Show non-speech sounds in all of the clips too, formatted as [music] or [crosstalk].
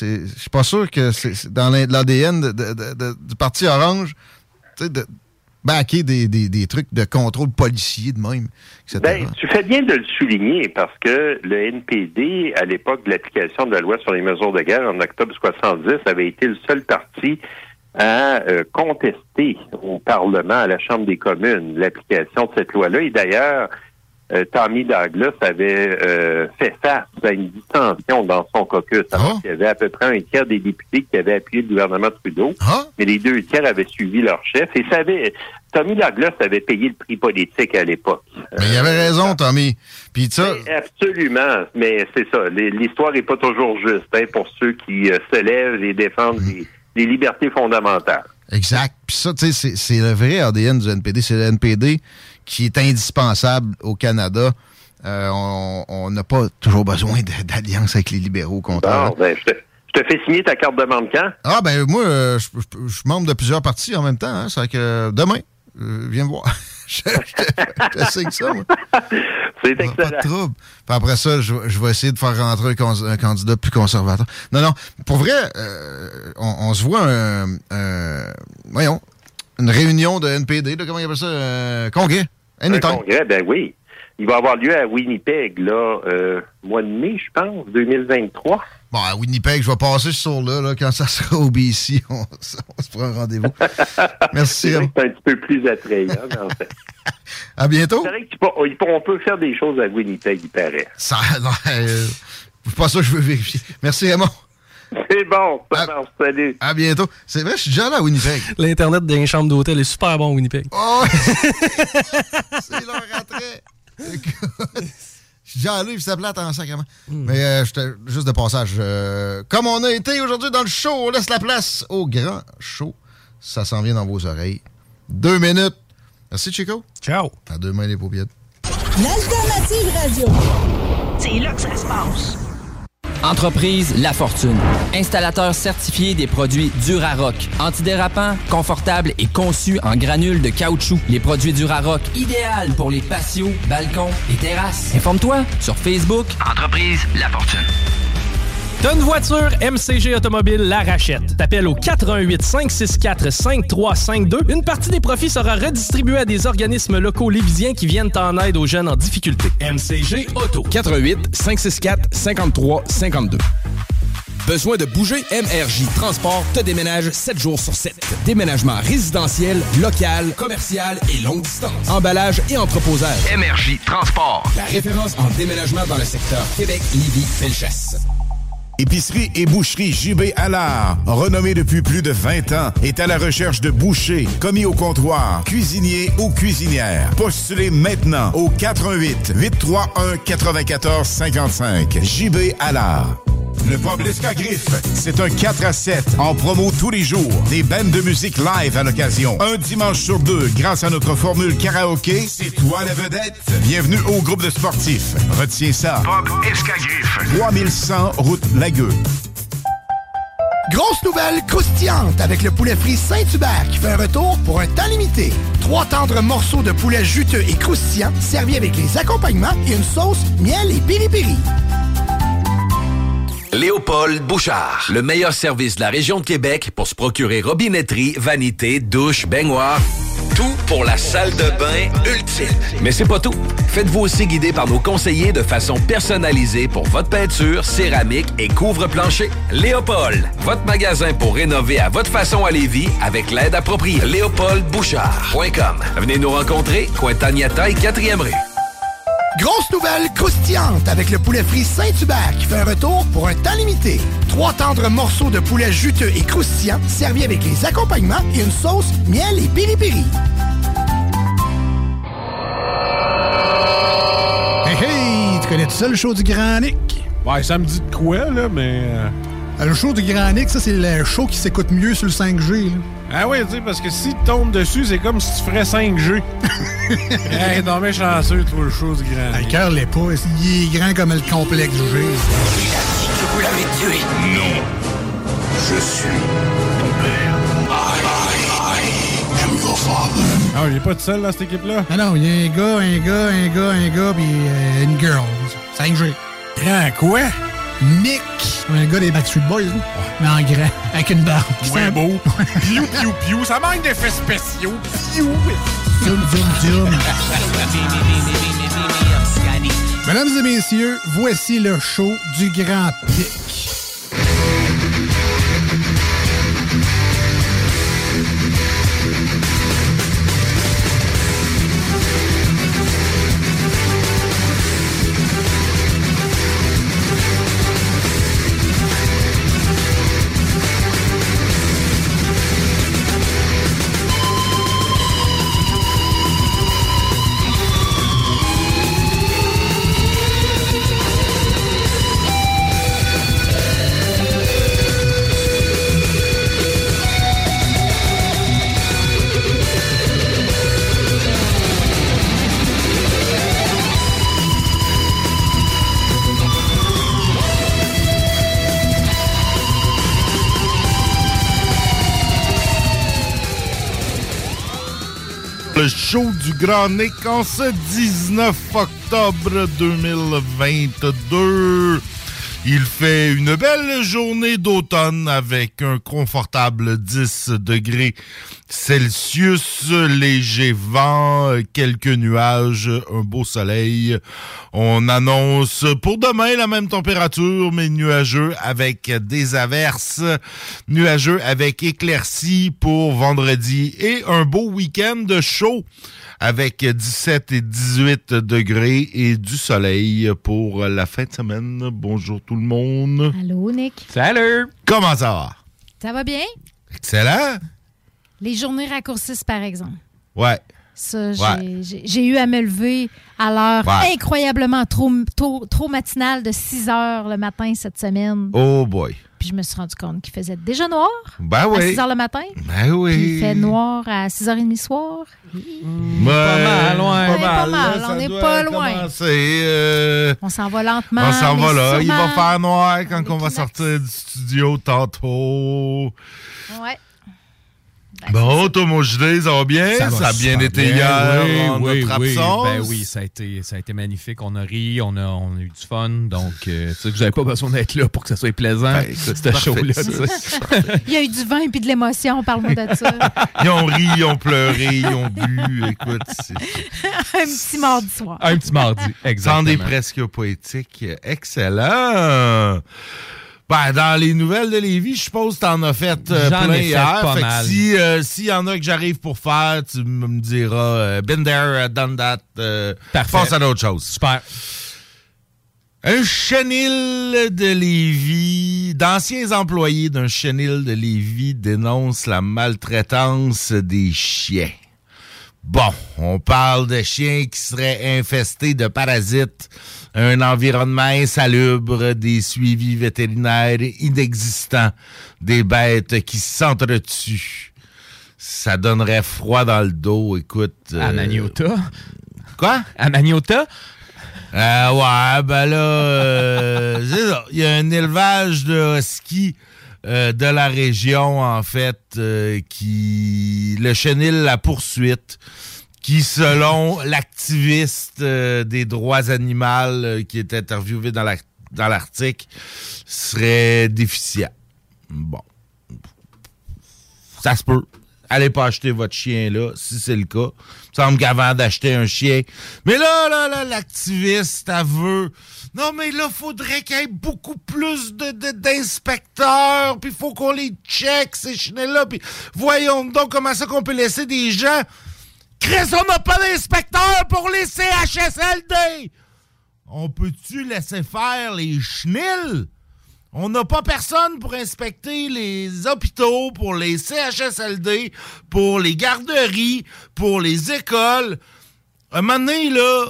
Je suis pas sûr que c'est dans l'ADN du Parti Orange de baquer des, des, trucs de contrôle policier de même, Ben, tu fais bien de le souligner parce que le NPD, à l'époque de l'application de la loi sur les mesures de guerre en octobre 70, avait été le seul parti à euh, contester au Parlement, à la Chambre des communes, l'application de cette loi-là. Et d'ailleurs, euh, Tommy Douglas avait euh, fait face à une dissension dans son caucus. Alors ah. qu'il y avait à peu près un tiers des députés qui avaient appuyé le gouvernement Trudeau, ah. mais les deux tiers avaient suivi leur chef. Et ça avait, Tommy Douglas avait payé le prix politique à l'époque. Mais il avait raison, Tommy. Puis ça... absolument, mais c'est ça. L'histoire n'est pas toujours juste hein, pour ceux qui euh, se lèvent et défendent mm. les, libertés fondamentales. Exact. Puis ça, tu sais, c'est le vrai ADN du NPD. C'est le NPD qui est indispensable au Canada. Euh, on n'a pas toujours besoin d'alliance avec les libéraux contre ben, je, te, fais signer ta carte de membre quand? Ah, ben moi, euh, je, suis membre de plusieurs partis en même temps. Hein, c'est que demain, euh, viens me voir. [laughs] je, te signe ça, moi. [laughs] C'est excellent. Pas de trouble. Puis après ça, je, vais essayer de faire rentrer un, candidat plus conservateur. Non, non. Pour vrai, on, se voit un, voyons, une réunion de NPD, comment il appelle ça? Un congrès. Un congrès, ben oui. Il va avoir lieu à Winnipeg, là, euh, mois de mai, je pense, 2023. Bon, à Winnipeg, je vais passer ce soir-là, là, quand ça sera au BC, [laughs] on, se prend un rendez-vous. [laughs] Merci. C'est un petit peu plus attrayant, en fait. [laughs] à bientôt. On peut faire des choses à Winnipeg, il paraît. Ça, non, euh, pas ça que je veux vérifier. Merci, Raymond. [laughs] C'est bon, ça marche, salut. À bientôt. C'est vrai, je suis déjà là à Winnipeg. L'Internet des chambres d'hôtel est super bon à Winnipeg. Oh, [laughs] c'est leur attrait. Je suis déjà allé, puis ça plate en sacrement. Hmm. Mais euh, j'étais juste de passage. Euh, comme on a été aujourd'hui dans le show, on laisse la place au grand show. Ça s'en vient dans vos oreilles. Deux minutes. Merci, Chico. Ciao. À deux mains les paupières. L'alternative radio. C'est là que ça se passe. Entreprise La Fortune. Installateur certifié des produits Durarock. Antidérapant, confortable et conçu en granules de caoutchouc. Les produits Durarock, idéal pour les patios, balcons et terrasses. Informe-toi sur Facebook. Entreprise La Fortune. T'as une voiture, MCG Automobile la rachète. T'appelles au 88 564 5352. Une partie des profits sera redistribuée à des organismes locaux lévisiens qui viennent en aide aux jeunes en difficulté. MCG Auto. 88 564 5352. Besoin de bouger? MRJ Transport te déménage 7 jours sur 7. Déménagement résidentiel, local, commercial et longue distance. Emballage et entreposage. MRJ Transport. La référence en déménagement dans le secteur Québec, Lévis, Felchasse. Épicerie et boucherie JB Allard, renommée depuis plus de 20 ans, est à la recherche de bouchers, commis au comptoir, cuisiniers ou cuisinières. Postulez maintenant au 88 831 94 55. JB Allard. Le Pub Griffe, c'est un 4 à 7 en promo tous les jours. Des bandes de musique live à l'occasion. Un dimanche sur deux, grâce à notre formule karaoké, c'est toi la vedette. Bienvenue au groupe de sportifs. Retiens ça. Pub Escagriffe. 3100 route Lagueux. Grosse nouvelle croustillante avec le poulet frit Saint-Hubert qui fait un retour pour un temps limité. Trois tendres morceaux de poulet juteux et croustillants servis avec les accompagnements et une sauce miel et piri-piri. Léopold Bouchard. Le meilleur service de la région de Québec pour se procurer robinetterie, vanité, douche, baignoire. Tout pour la salle de bain ultime. Mais c'est pas tout. Faites-vous aussi guider par nos conseillers de façon personnalisée pour votre peinture, céramique et couvre-plancher. Léopold, votre magasin pour rénover à votre façon à Lévis avec l'aide appropriée. LéopoldBouchard.com. Venez nous rencontrer, Cointagnata et 4e rue. Grosse nouvelle croustillante avec le poulet frit Saint-Hubert qui fait un retour pour un temps limité. Trois tendres morceaux de poulet juteux et croustillants servis avec les accompagnements et une sauce miel et piri-piri. Hey hey, tu connais tout ça le show du Grand Nick? Ouais, ça me dit de quoi là, mais... Euh, le show du Grand Nick, ça c'est le show qui s'écoute mieux sur le 5G. Ah oui, tu sais, parce que si tu tombes dessus, c'est comme si tu ferais 5G. [laughs] hey, non, mais chanceux, toi, le show du grand. Le cœur l'est pas. Il est grand comme le complexe G. Il a dit que vous l'avez tué. Non. Je suis ton père. I, I, I am your father. Ah, il est pas tout seul dans cette équipe-là? Ah non, il y a un gars, un gars, un gars, un gars, puis euh, une girl. 5G. Grand quoi? Nick, un gars des Backstreet Boys, là, mais en grand, avec une barbe. [laughs] Ouais, beau. Piou, piou, piou. Ça manque d'effets spéciaux. Piou. Zoom, zoom, zoom. Mesdames et messieurs, voici le show du Grand Pic. Grand Nick ce 19 octobre 2022. Il fait une belle journée d'automne avec un confortable 10 degrés Celsius, léger vent, quelques nuages, un beau soleil. On annonce pour demain la même température, mais nuageux avec des averses, nuageux avec éclaircies pour vendredi et un beau week-end chaud avec 17 et 18 degrés et du soleil pour la fin de semaine. Bonjour tout le monde. Allô, Nick? Salut. Comment ça va? Ça va bien? Excellent. Les journées raccourcissent, par exemple. Ouais. Ça, j'ai- Ouais. j'ai j'ai eu à me lever à l'heure Ouais. incroyablement trop, trop, trop matinale de 6 heures le matin cette semaine. Oh boy. Puis je me suis rendu compte qu'il faisait déjà noir Ben à oui. 6 heures le matin. Ben oui. Puis il fait noir à 6h30 soir. Ouais, Pas mal, ouais. On est pas mal, là, on ça est doit pas loin. euh, On s'en va lentement. on s'en va là. Il va faire noir quand on va sortir du studio tantôt. Ouais. Bon, toi, mon JD, ça va bien? Ça, a bien été bien. hier Oui, en oui, notre oui. absence? Ben oui, ça a, été, ça a été magnifique. On a ri, on a, on a eu du fun. Donc, euh, tu sais, vous n'avez pas besoin d'être là pour que ça soit plaisant, Ben, ce show-là. ça. tu sais. Il y a eu du vin et puis de l'émotion, parle-moi de ça. [laughs] Ils ont ri, ils ont pleuré, ils ont bu. Écoute, c'est Un petit mardi soir. Un petit mardi, exactement. Sans des presque poétiques. Excellent. Ben, dans les nouvelles de Lévis, je suppose que t'en as fait euh, plein ai fait hier. pas Fait que si euh, s'il y en a que j'arrive pour faire, tu me diras euh, been there, done that. euh, Parfait. à d'autres choses. Super. Un chenil de Lévis, d'anciens employés d'un chenil de Lévis dénoncent la maltraitance des chiens. Bon, on parle de chiens qui seraient infestés de parasites, un environnement insalubre, des suivis vétérinaires inexistants, des bêtes qui s'entretuent. Ça donnerait froid dans le dos, écoute. À euh, Maniota. Quoi? À Maniota? Euh, ouais, ben là, euh. [laughs] Il y a un élevage de husky euh, de la région, en fait, euh, qui. Le chenil La Poursuite, qui, selon l'activiste euh, des droits animaux qui est interviewé dans l'article, serait déficient. Bon. Ça se peut. Allez pas acheter votre chien là, si c'est le cas. Il me semble qu'avant d'acheter un chien. Mais là, là, là, l'activiste, elle veut. Non, mais là, faudrait qu'il y ait beaucoup plus de, de- d'inspecteurs, puis faut qu'on les check, ces chiens-là, puis voyons donc comment ça qu'on peut laisser des gens. Chris, on n'a pas d'inspecteurs pour les CHSLD! On peut-tu laisser faire les chenilles? On n'a pas personne pour inspecter les hôpitaux, pour les CHSLD, pour les garderies, pour les écoles. À un moment donné, là,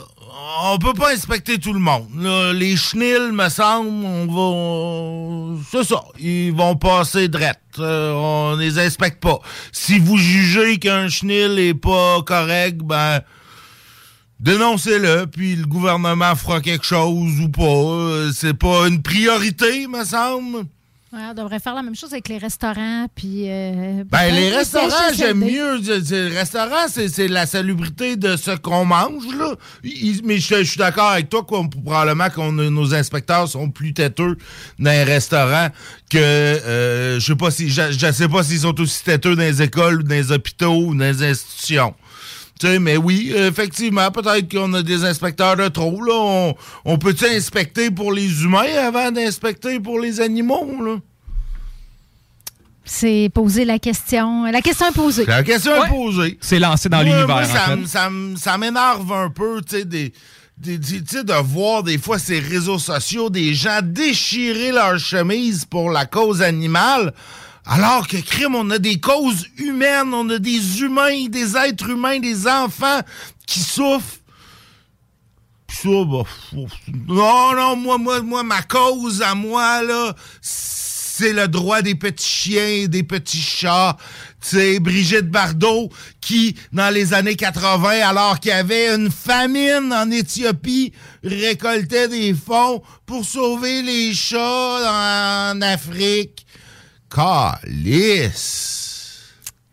on peut pas inspecter tout le monde. Là, les chenilles, me semble, on va... C'est ça, ils vont passer drette. Euh, on les inspecte pas. Si vous jugez qu'un chenil est pas correct, ben... Dénoncez-le, puis le gouvernement fera quelque chose ou pas. Euh, C'est pas une priorité, me semble. Ouais, on devrait faire la même chose avec les restaurants. Puis, euh, Ben, les restaurants, j'aime mieux. Les restaurants, c'est la salubrité de ce qu'on mange, là. Mais je je suis d'accord avec toi, qu'on- probablement que nos inspecteurs sont plus têteux dans les restaurants que, euh, je sais pas si, je, je sais pas s'ils sont aussi têteux dans les écoles, dans les hôpitaux ou dans les institutions. Tu sais, mais oui, effectivement, peut-être qu'on a des inspecteurs de trop, là. On, on peut-tu inspecter pour les humains avant d'inspecter pour les animaux, là? C'est poser la question. La question est posée. La question est posée. C'est lancé dans Moi, l'univers, en ça, fait. m- ça m- ça m'énerve un peu, tu sais, des, des- tu sais, de voir des fois ces réseaux sociaux, des gens déchirer leur chemise pour la cause animale, alors que, crime, on a des causes humaines, on a des humains, des êtres humains, des enfants qui souffrent. Ça, bah, non, non, moi, moi, moi, ma cause à moi, là, c'est le droit des petits chiens, des petits chats. Sais, Brigitte Bardot, qui, dans les années 80, alors qu'il y avait une famine en Éthiopie, récoltait des fonds pour sauver les chats en Afrique.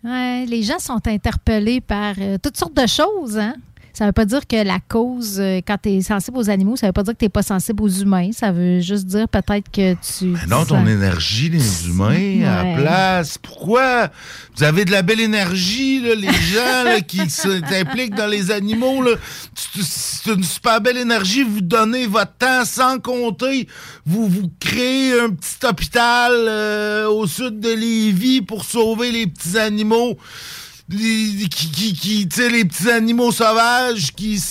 Les gens sont interpellés par euh, toutes sortes de choses. Hein? Ça veut pas dire que la cause, euh, quand tu es sensible aux animaux, ça veut pas dire que tu pas sensible aux humains. Ça veut juste dire peut-être que tu. Ben non, ton énergie, les humains, à la place. Pourquoi? Vous avez de la belle énergie, là, les gens là, qui s'impliquent dans les animaux. C'est une super belle énergie. Vous donnez votre temps sans compter. Vous, vous créez un petit hôpital euh, au sud de Lévis pour sauver les petits animaux. Les, qui, qui, les petits animaux sauvages qui,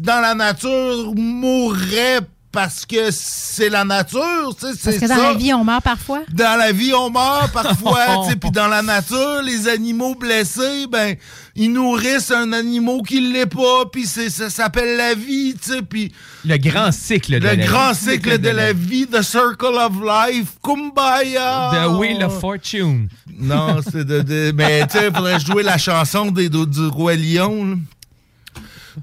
dans la nature, mourraient parce que c'est la nature, tu sais, Parce c'est que dans ça. la vie, on meurt parfois. Dans la vie, on meurt parfois, tu sais, [laughs] puis dans la nature, les animaux blessés, ben, ils nourrissent un animal qui l'est pas, puis c'est- ça s'appelle la vie, tu sais, puis Le grand cycle de le la grand vie. cycle de la vie, the circle of life, kumbaya. The Wheel of Fortune. Non, c'est de, de- mais tu sais, faudrait jouer la chanson des, du, du roi lion. là.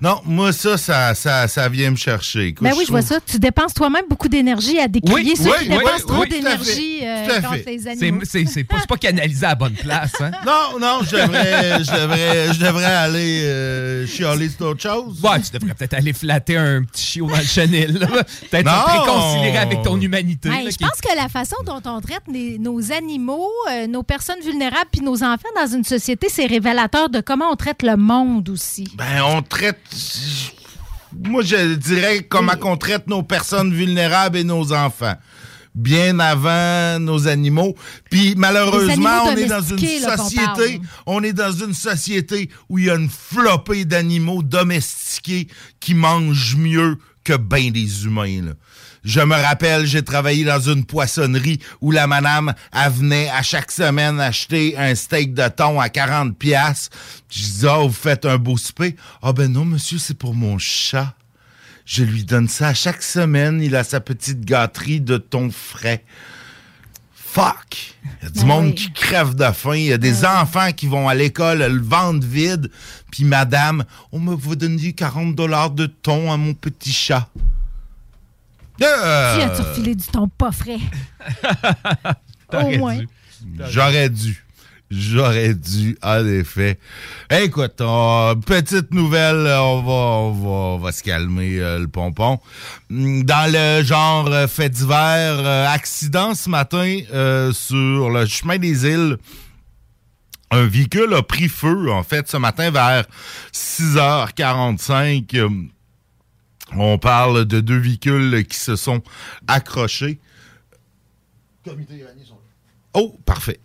Non, moi ça, ça, ça, ça vient me chercher. Écoute, Ben oui, je vois trouve- ça. Tu dépenses toi-même beaucoup d'énergie à décrier Oui, ceux oui, qui oui, dépensent oui, trop d'énergie euh, contre les C'est animaux. c'est- c'est pas, c'est pas canalisé à la bonne place. Hein? [laughs] Non, non, je devrais, je devrais, je devrais aller euh, chialer sur autre chose. Ouais, tu devrais peut-être aller flatter un petit chiot dans le chenil. [laughs] Peut-être te réconcilier avec ton humanité. Ouais, là, je qui- pense que la façon dont on traite les- nos animaux, euh, nos personnes vulnérables puis nos enfants dans une société, c'est révélateur de comment on traite le monde aussi. Ben, on traite. Moi, je dirais comment on traite nos personnes vulnérables et nos enfants. Bien avant nos animaux. Puis malheureusement, on est dans une là, qu'on société, on est dans une société où il y a une flopée d'animaux domestiqués qui mangent mieux que ben des humains. là. Je me rappelle, j'ai travaillé dans une poissonnerie où la madame, elle venait à chaque semaine acheter un steak de thon à 40 pièces. Je disais, oh, vous faites un beau souper. Ah ben non, monsieur, c'est pour mon chat. Je lui donne ça à chaque semaine. Il a sa petite gâterie de thon frais. Fuck! Il y a du Ben monde oui. qui crève de faim. Il y a des enfants qui vont à l'école, le ventre vide. Puis madame, on me va donner 40 dollars de thon à mon petit chat. Euh, Tu as-tu refilé du ton pas frais? [laughs] Au moins. J'aurais dû. J'aurais dû, en effet. Écoute, on- petite nouvelle, on va, on va, on va se calmer euh, le pompon. Dans le genre euh, fait divers, euh, accident ce matin sur le chemin des îles. Un véhicule a pris feu, en fait, ce matin vers 6h45. Euh, On parle de deux véhicules qui se sont accrochés. Oh, parfait.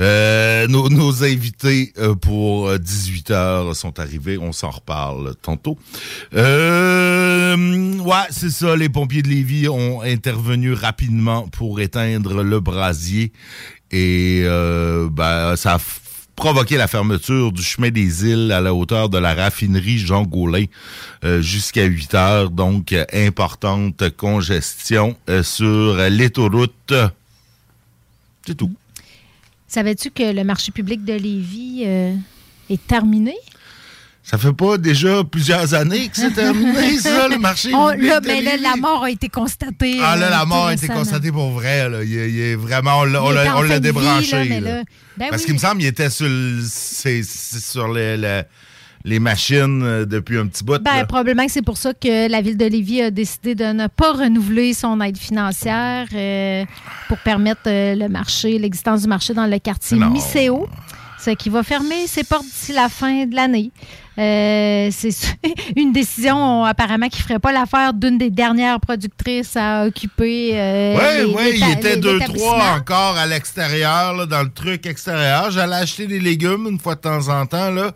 Euh, nos, nos invités euh, pour 18h sont arrivés. On s'en reparle tantôt. Euh, ouais, c'est ça. Les pompiers de Lévis ont intervenu rapidement pour éteindre le brasier. Et euh, ben, ça a provoqué la fermeture du chemin des îles à la hauteur de la raffinerie Jean Gaulin euh, jusqu'à 8 heures. Donc, importante congestion euh, sur l'autoroute. C'est tout. Savais-tu que le marché public de Lévis euh, est terminé? Ça fait pas déjà plusieurs années que c'est terminé, [laughs] ça, le marché On- là, mais là, la mort a été constatée. Ah là, la mort a été constatée pour vrai. Là. Il, est- il est vraiment, on l'a vie, débranché. là, là. ben Parce oui. qu'il me semble qu'il était sur, le- les, les- les machines euh, depuis un petit bout. Ben, probablement que c'est pour ça que la ville de Lévis a décidé de ne pas renouveler son aide financière euh, pour permettre euh, le marché, l'existence du marché dans le quartier Non. Ce qui va fermer ses portes d'ici la fin de l'année. Euh, c'est [laughs] une décision apparemment qui ne ferait pas l'affaire d'une des dernières productrices à occuper. euh, Oui, les- oui, il était deux, trois encore à l'extérieur, dans le truc extérieur. J'allais acheter des légumes une fois de temps en temps, là.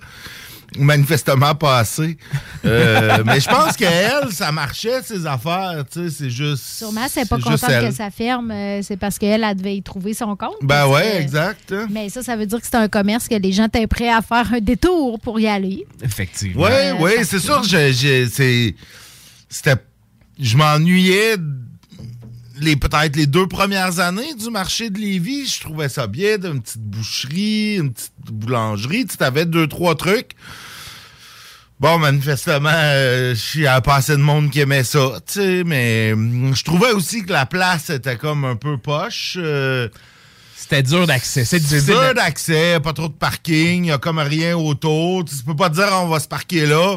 Manifestement pas assez. Euh, [laughs] mais je pense qu'elle, ça marchait, ses affaires, tu sais, c'est juste. Sûrement, c'est pas contente que ça ferme. euh, c'est parce qu'elle, elle devait y trouver son compte. Ben ouais, que- exact. Mais ça, ça veut dire que c'est un commerce que les gens étaient prêts à faire un détour pour y aller. Effectivement. Oui, Euh, oui, c'est sûr. j'ai- j'ai- c'est- C'était. Je m'ennuyais les peut-être les deux premières années du marché de Lévis. Je trouvais ça bien, d'une petite boucherie, une petite boulangerie. Tu avais deux, trois trucs. Bon, manifestement, euh, il y a pas assez de monde qui aimait ça, tu sais, mais hum, je trouvais aussi que la place était comme un peu poche. euh, C'était dur d'accès. C'est dur d'accès, pas trop de parking, il y a comme rien autour. Tu peux pas te dire on va se parquer là.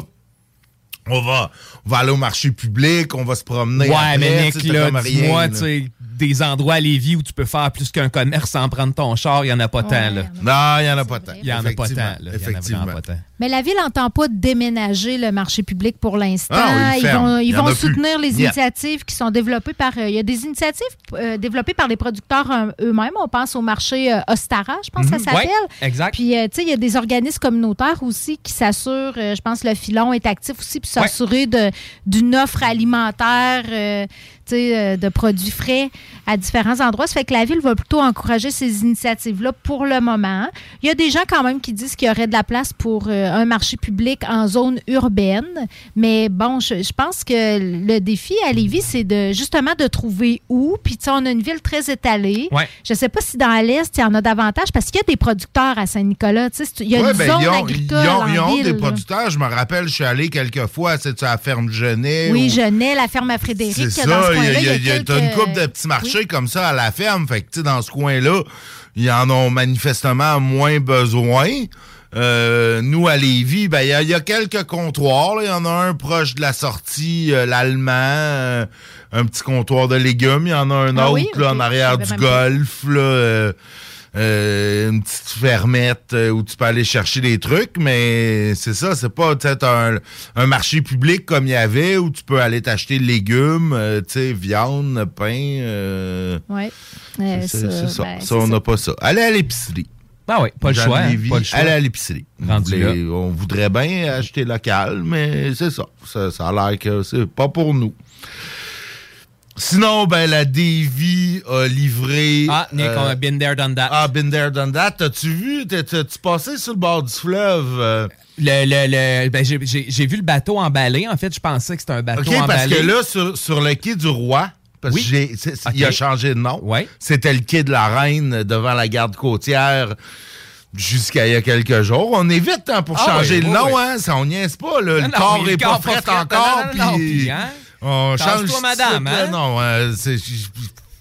On va, on va aller au marché public, on va se promener. Ouais, après, mais tu Nick, sais, t'as là, dis-moi, là. tu sais, des endroits à Lévis où tu peux faire plus qu'un commerce sans prendre ton char, il n'y en a pas tant, là. Non, il n'y en a pas tant. Il n'y en a pas tant, là. Il y en a Effectivement. pas tant. Mais la ville n'entend pas déménager le marché public pour l'instant. Ah, ils vont, Il ils vont plus. soutenir les Yeah. initiatives qui sont développées par. euh, il y a des initiatives euh, développées par les producteurs euh, eux-mêmes. On pense au marché euh, Ostara, je pense que Mhm. ça s'appelle. Ouais, exact. Puis, euh, tu sais, il y a des organismes communautaires aussi qui s'assurent, euh, je pense, le filon est actif aussi, puis s'assurer de- d'une offre alimentaire, euh, de produits frais à différents endroits. Ça fait que la ville va plutôt encourager ces initiatives-là pour le moment. Il y a des gens quand même qui disent qu'il y aurait de la place pour euh, un marché public en zone urbaine. Mais bon, je, je pense que le défi à Lévis, c'est de justement de trouver où. Puis, tu sais, on a une ville très étalée. Ouais. Je ne sais pas si dans l'Est, il y en a davantage parce qu'il y a des producteurs à Saint-Nicolas. Il y a Ouais, une ben, zone ils ont, agricole. ils ont- en ils ont ville, des là. producteurs. Je me rappelle, je suis allé quelques fois, à la ferme Genet. Oui, ou- Genet, la ferme à Frédéric. C'est ça, dans ce il y a, coin-là, il y a- il y a- quelques- t'as une couple de petits marchés comme ça à la ferme. Fait que, tu sais, dans ce coin-là, ils en ont manifestement moins besoin. Euh, nous, à Lévis, ben, il y, a- il y a quelques comptoirs. Il y en a un proche de la sortie, euh, l'Allemand, euh, un petit comptoir de légumes. Il y en a un Ah autre oui? là, en arrière du golf. Là, euh, une petite fermette euh, où tu peux aller chercher des trucs, mais c'est ça, c'est pas peut-être un, un marché public comme il y avait où tu peux aller t'acheter légumes, euh, tu sais, viande, pain. euh, Ouais. C'est ça, ça. ben, Ça, on n'a pas ça. Allez à l'épicerie. Ah oui, pas le choix. hein, Lévy, pas le choix. Allez à l'épicerie. On voudrait bien acheter local, mais c'est ça. ça. ça a l'air que c'est pas pour nous. Sinon, ben, la Davy a livré. Ah, Nick, euh, on a been there, done that. Ah, been there, done that. T'as-tu vu? T'as- T'as-tu passé sur le bord du fleuve? euh? Le, le, le- ben, j'ai- vu le bateau emballé. En fait, je pensais que c'était un bateau OK, parce emballé. que là, sur, sur le quai du Roi, parce Oui. que il a changé de nom. Ouais. C'était le quai de la Reine devant la garde côtière jusqu'à il y a quelques jours. On est vite hein, pour Ah changer oui, le nom, oui. hein? Ça, on niaise pas, là. Non, le corps mais le est pas frais encore. puis, hein? On change madame, hein? Non, euh, c'est...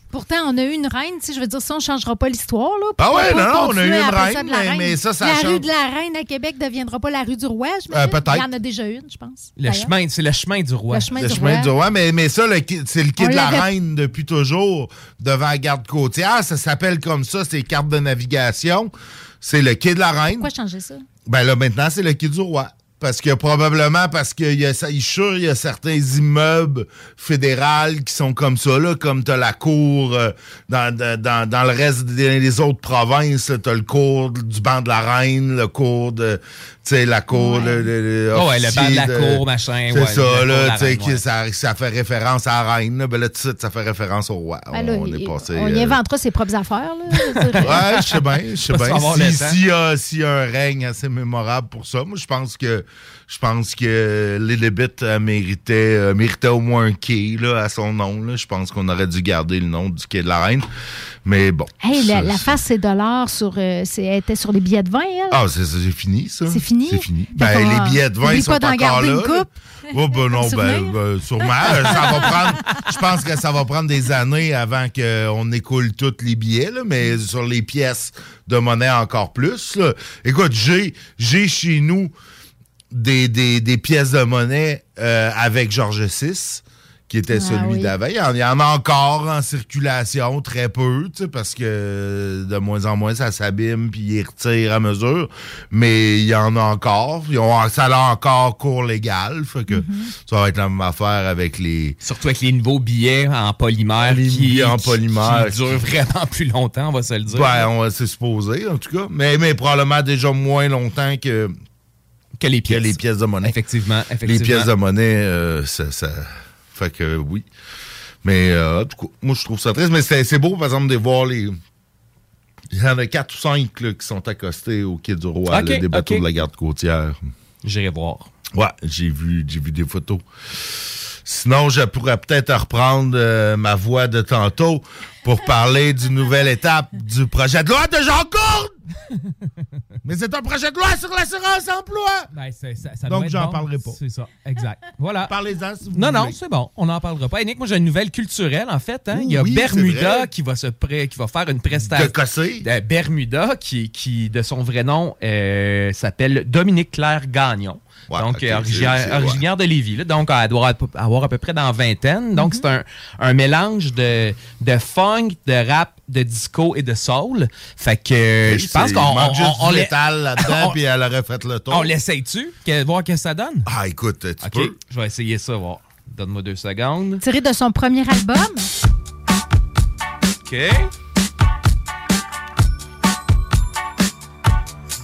Pourtant, on a eu une reine, tu sais, je veux dire, ça, on ne changera pas l'histoire. là. Ah ouais, non, non, on a eu une reine, ça mais- mais ça, ça La change. rue de la reine à Québec ne deviendra pas la rue du roi, je Euh, peut-être. Il y en a déjà une, je pense. Le chemin, c'est le chemin du roi. Le chemin Le du chemin roi. du roi, mais, mais ça, c'est le quai On de la Reine depuis toujours, devant la garde côtière. Ça s'appelle comme ça, c'est cartes de navigation. C'est le quai de la Reine. Pourquoi changer ça? Ben là, maintenant, c'est le quai du roi. Parce que probablement, parce qu'il y a, ça- sûr, il y a certains immeubles fédéraux qui sont comme ça, là, comme t'as la cour euh, dans, dans, dans- le reste des, des autres provinces, t'as le cours du banc de la reine, le cours de, tu sais, la cour Ouais. de, de- de- Oh ouais, le banc de la cour, machin, C'est ouais, ça, là, tu sais, ça, ça fait référence à la reine, là. Ben là, tout de suite, ça fait référence au roi. Ben là, on il- est passé. on y euh, inventera ses propres affaires. Là. [laughs] Ouais, je sais bien, je sais bien. savoir Si-. S'il y, a- s'il y a un règne assez mémorable pour ça, moi, je pense que je pense que Lilibet euh, méritait, euh, méritait au moins un quai là, à son nom. là. Je pense qu'on aurait dû garder le nom du quai de la Reine. Mais bon. Hey, la, face, c'est dollars sur. euh, elle était sur les billets de vin, elle. Ah, c'est fini, ça? C'est fini? C'est fini. Ben, les billets de vin ils sont pas encore garder là. une coupe. Oh, ben non, ben, ben, sûrement. ça va prendre, je pense que ça va prendre des années avant qu'on écoule tous les billets, là, mais sur les pièces de monnaie encore plus. là. Écoute, j'ai, j'ai chez nous des, des, des pièces de monnaie euh, avec Georges VI, qui était Ah celui oui. d'avant. Il y, en, il y en a encore en circulation, très peu, tu sais, parce que de moins en moins, ça s'abîme puis il retire à mesure. Mais il y en a encore. Ils ont, ça a encore cours légal. Fait que ça va être la même affaire avec les... Surtout avec les nouveaux billets en polymère Les qui, billets en qui- polymère qui durent vraiment plus longtemps, on va se le dire. Ben, on va se supposer, en tout cas. Mais, mais probablement déjà moins longtemps que... Que les pièces. les pièces de monnaie. Effectivement, effectivement. Les pièces de monnaie, euh, ça, ça... Fait que oui. Mais euh, en tout cas, moi, je trouve ça triste. Mais c'est beau, par exemple, de voir les... Il y en a quatre ou cinq là, qui sont accostés au quai du Roi, là, des bateaux de la garde côtière. J'irai voir. Ouais, j'ai vu, j'ai vu des photos. Sinon, je pourrais peut-être reprendre euh, ma voix de tantôt pour parler d'une nouvelle étape du projet de loi de Jean Courde! [laughs] Mais c'est un projet de loi sur l'assurance emploi! Ben, c'est- ça- ça Donc, j'en bon. parlerai pas. C'est ça, exact. Voilà. Parlez-en si vous Non, non, voulez. c'est bon. On n'en parlera pas. Et Nick, moi, j'ai une nouvelle culturelle, en fait. hein. Ouh, Il y a oui, Bermuda qui va, se pré- qui va faire une prestation. De Cossé? Bermuda, qui, qui, de son vrai nom, euh, s'appelle Dominique Claire Gagnon. Donc, ok, euh, originaire, c'est- ouais. originaire de Lévis. là. Donc, elle doit avoir à peu près dans vingtaine. Donc, c'est un, un mélange de, de funk, de rap, de disco et de soul. Fait que je pense qu'on on- juste là-dedans, [laughs] puis elle aurait fait le tour. on l'essaye-tu? Voir qu'est-ce que ça donne? Ah, écoute, tu OK, peux. je vais essayer ça, voir. Donne-moi deux secondes. Tiré de son premier album. OK.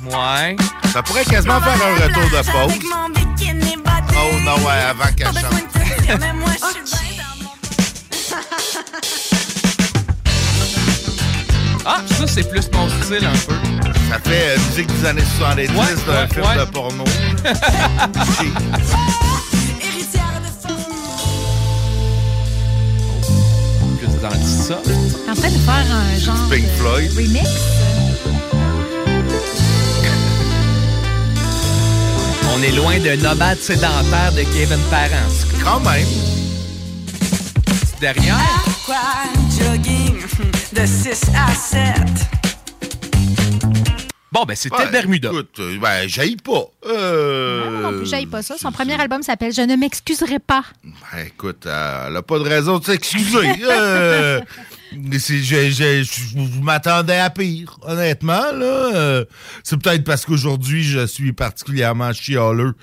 Ouais. Ça pourrait quasiment faire un retour de pause. Oh non, ouais, avant qu'elle chante. Ah, ça, c'est plus mon style un peu. Ça fait euh, musique des années 70 Ouais, d'un ouais, film ouais. de porno. [laughs] Le ça. En train de faire un genre Pink Floyd. remix? On est loin de nomade sédentaire de Kevin Parents. Quand même. Derrière. Jogging de 6 à 7. Bon, ben, c'était Ouais, Bermuda. Écoute, euh, ben, j'aille pas. Euh, Moi non plus, j'aille pas ça. Son premier album s'appelle Je ne m'excuserai pas. ben, écoute, elle a pas de raison de s'excuser. [laughs] euh, je, je- je- je m'attendais à pire, honnêtement. Là, Euh, c'est peut-être parce qu'aujourd'hui, je suis particulièrement chialeux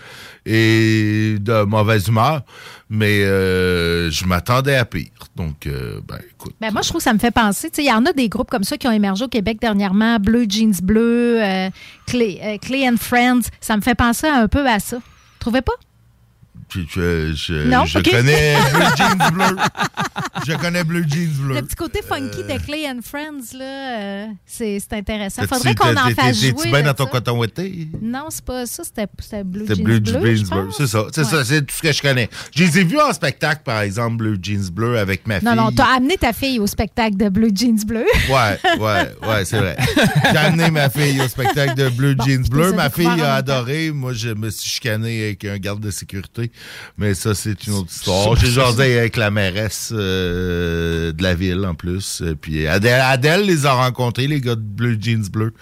et de mauvaise humeur, mais euh, je m'attendais à pire. Donc, euh, ben, écoute. Ben moi, je trouve que ça me fait penser. Il y en a des groupes comme ça qui ont émergé au Québec dernièrement. Bleu, Jeans Bleu, euh, Clay, euh, and Friends. Ça me fait penser un peu à ça. Trouvez pas? Je, Non? je connais [laughs] Blue Jeans Bleu. Je connais Blue Jeans Bleu. Le petit côté funky de Clay and Friends, là, euh, c'est intéressant. Faudrait qu'on en fasse jouer. T'es-tu bien dans ton coton ouaté? Non, c'est pas ça. C'était Blue Jeans Blue Bleu. C'est ça. C'est ça. C'est tout ce que je connais. Je les ai vus en spectacle, par exemple, Blue Jeans Bleu avec ma fille. Non, non, t'as amené ta fille au spectacle de Blue Jeans Bleu. Ouais, ouais, ouais, c'est vrai. J'ai amené ma fille au spectacle de Blue Jeans Bleu. Ma fille a adoré. Moi, je me suis chicané avec un garde de sécurité. Mais ça, c'est une autre histoire. J'ai jasé avec la mairesse euh, de la ville, en plus. Puis Adèle, Adèle les a rencontrés, les gars de Blue Jeans Bleu.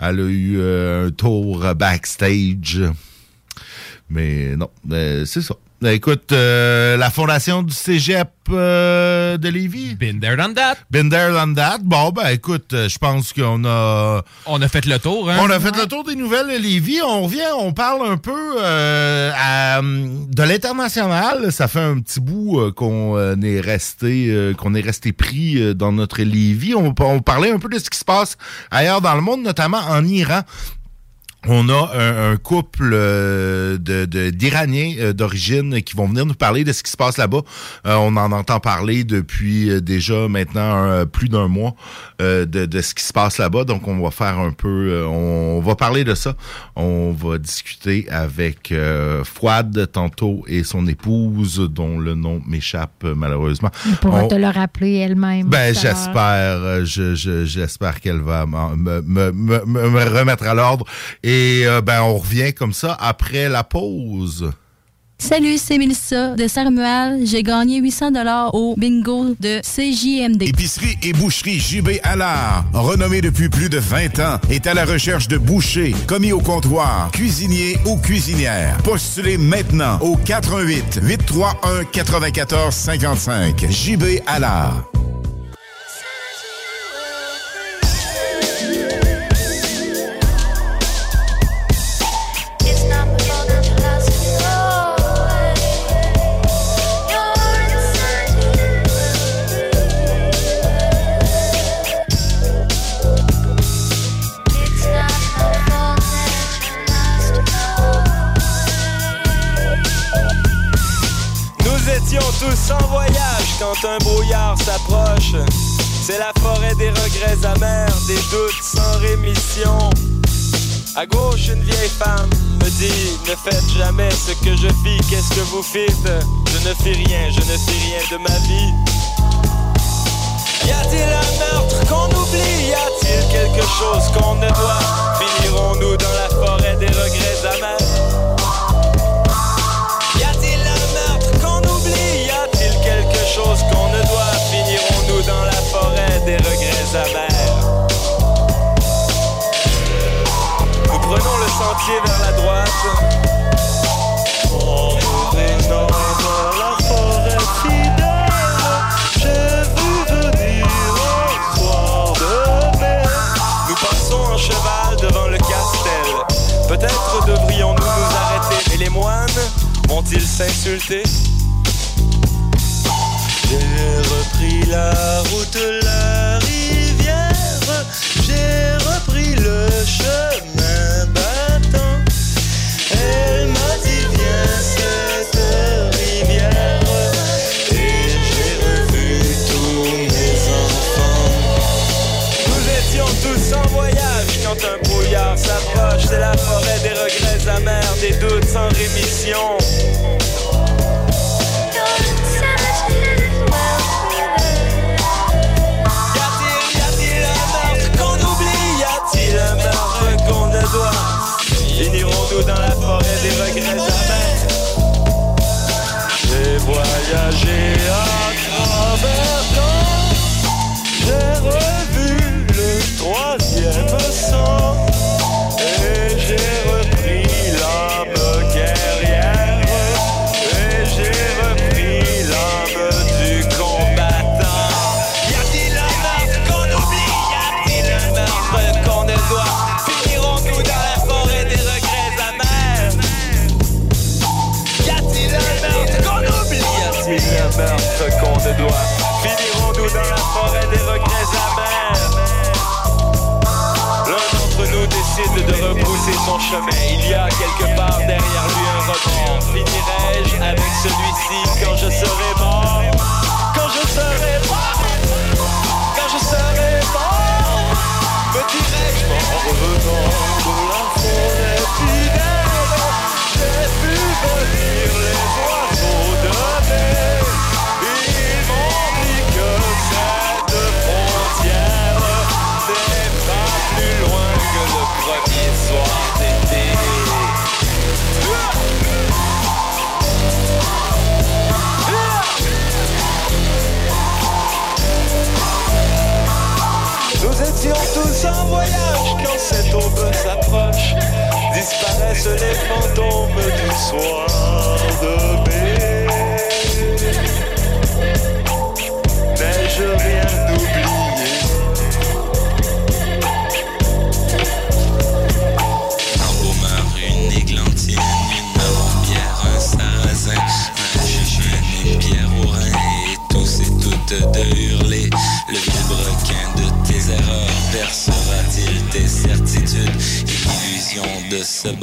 Elle a eu euh, un tour backstage. Mais non, c'est ça. Euh, Écoute, euh, la fondation du cégep euh, de Lévis? Been there, done that. Been there, done that. Bon, ben écoute, euh, je pense qu'on a... On a fait le tour, hein? On a fait le tour des nouvelles de Lévis. On revient, on parle un peu euh, à, de l'international. Ça fait un petit bout qu'on est resté qu'on est resté pris dans notre Lévis. On, on parlait un peu de ce qui se passe ailleurs dans le monde, notamment en Iran. On a un, couple euh, d'Iraniens euh, d'origine qui vont venir nous parler de ce qui se passe là-bas. Euh, on en entend parler depuis déjà maintenant plus d'un mois de, de ce qui se passe là-bas. Donc, on va faire un peu... euh, on va parler de ça. On va discuter avec euh, Fouad tantôt et son épouse, dont le nom m'échappe euh, malheureusement. Elle pourra On- te le rappeler elle-même. ben, j'espère, euh, je, je- j'espère qu'elle va me, me, me, me- me remettre à l'ordre. Et euh, ben, on revient comme ça après la pause. Salut, c'est Mélissa de Saint-Romuald. J'ai gagné 800 dollars au bingo de CJMD. Épicerie et boucherie JB Allard, renommée depuis plus de 20 ans, est à la recherche de bouchers, commis au comptoir, cuisiniers ou cuisinières. Postulez maintenant au 88 831 94 55. JB Allard. Quand un brouillard s'approche. C'est la forêt des regrets amers, des doutes sans rémission. À gauche, une vieille femme me dit Ne faites jamais ce que je fis, qu'est-ce que vous faites? Je ne fais rien, je ne fais rien de ma vie. Y a-t-il un meurtre qu'on oublie? Y a-t-il quelque chose qu'on ne doit? Finirons-nous dans la forêt des regrets amers? Des regrets amers. Nous prenons le sentier vers la droite. En revenant vers la forêt fidèle. J'ai vu venir un soir de mai Nous passons en cheval devant le castel. Peut-être devrions-nous nous arrêter. Et les moines vont-ils s'insulter? J'ai repris la route, la rivière. J'ai repris le chemin battant. Elle m'a dit viens cette rivière. Et j'ai revu tous mes enfants. Nous étions tous en voyage quand un brouillard s'approche. C'est la forêt des regrets amers, des doutes sans rémission chemin. Il y a quelque part derrière lui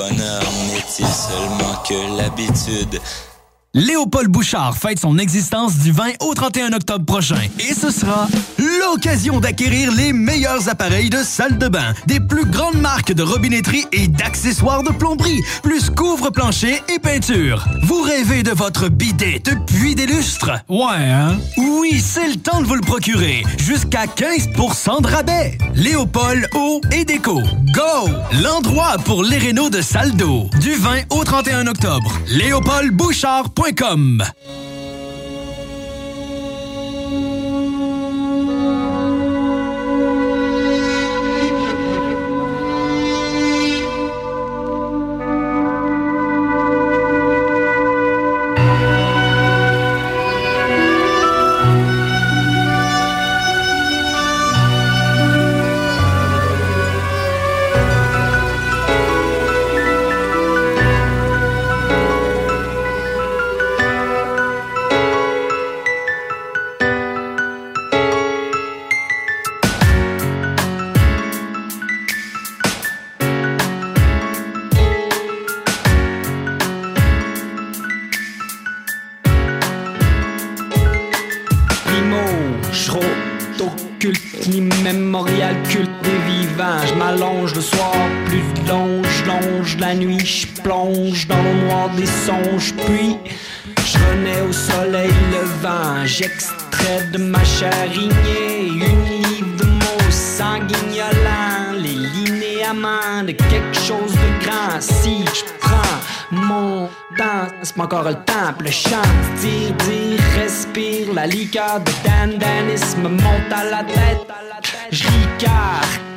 bonheur n'est-il seulement que l'habitude? Léopold Bouchard fête son existence du 20 au 31 octobre prochain. Et ce sera l'occasion d'acquérir les meilleurs appareils de salle de bain, des plus grandes marques de robinetterie et d'accessoires de plomberie, plus couvre-plancher et peinture. Vous rêvez de votre bidet depuis des lustres? Ouais, hein? Oui, c'est le temps de vous le procurer. Jusqu'à 15% de rabais. Léopold Eau et Déco. Go! L'endroit pour les rénaux de salle d'eau. Du 20 au 31 octobre. LéopoldBouchard.com Primo, J'extrais de ma chair encore le temps, puis le chant, dire, dire, respire, la liqueur de Dan Danis me monte à la tête. Je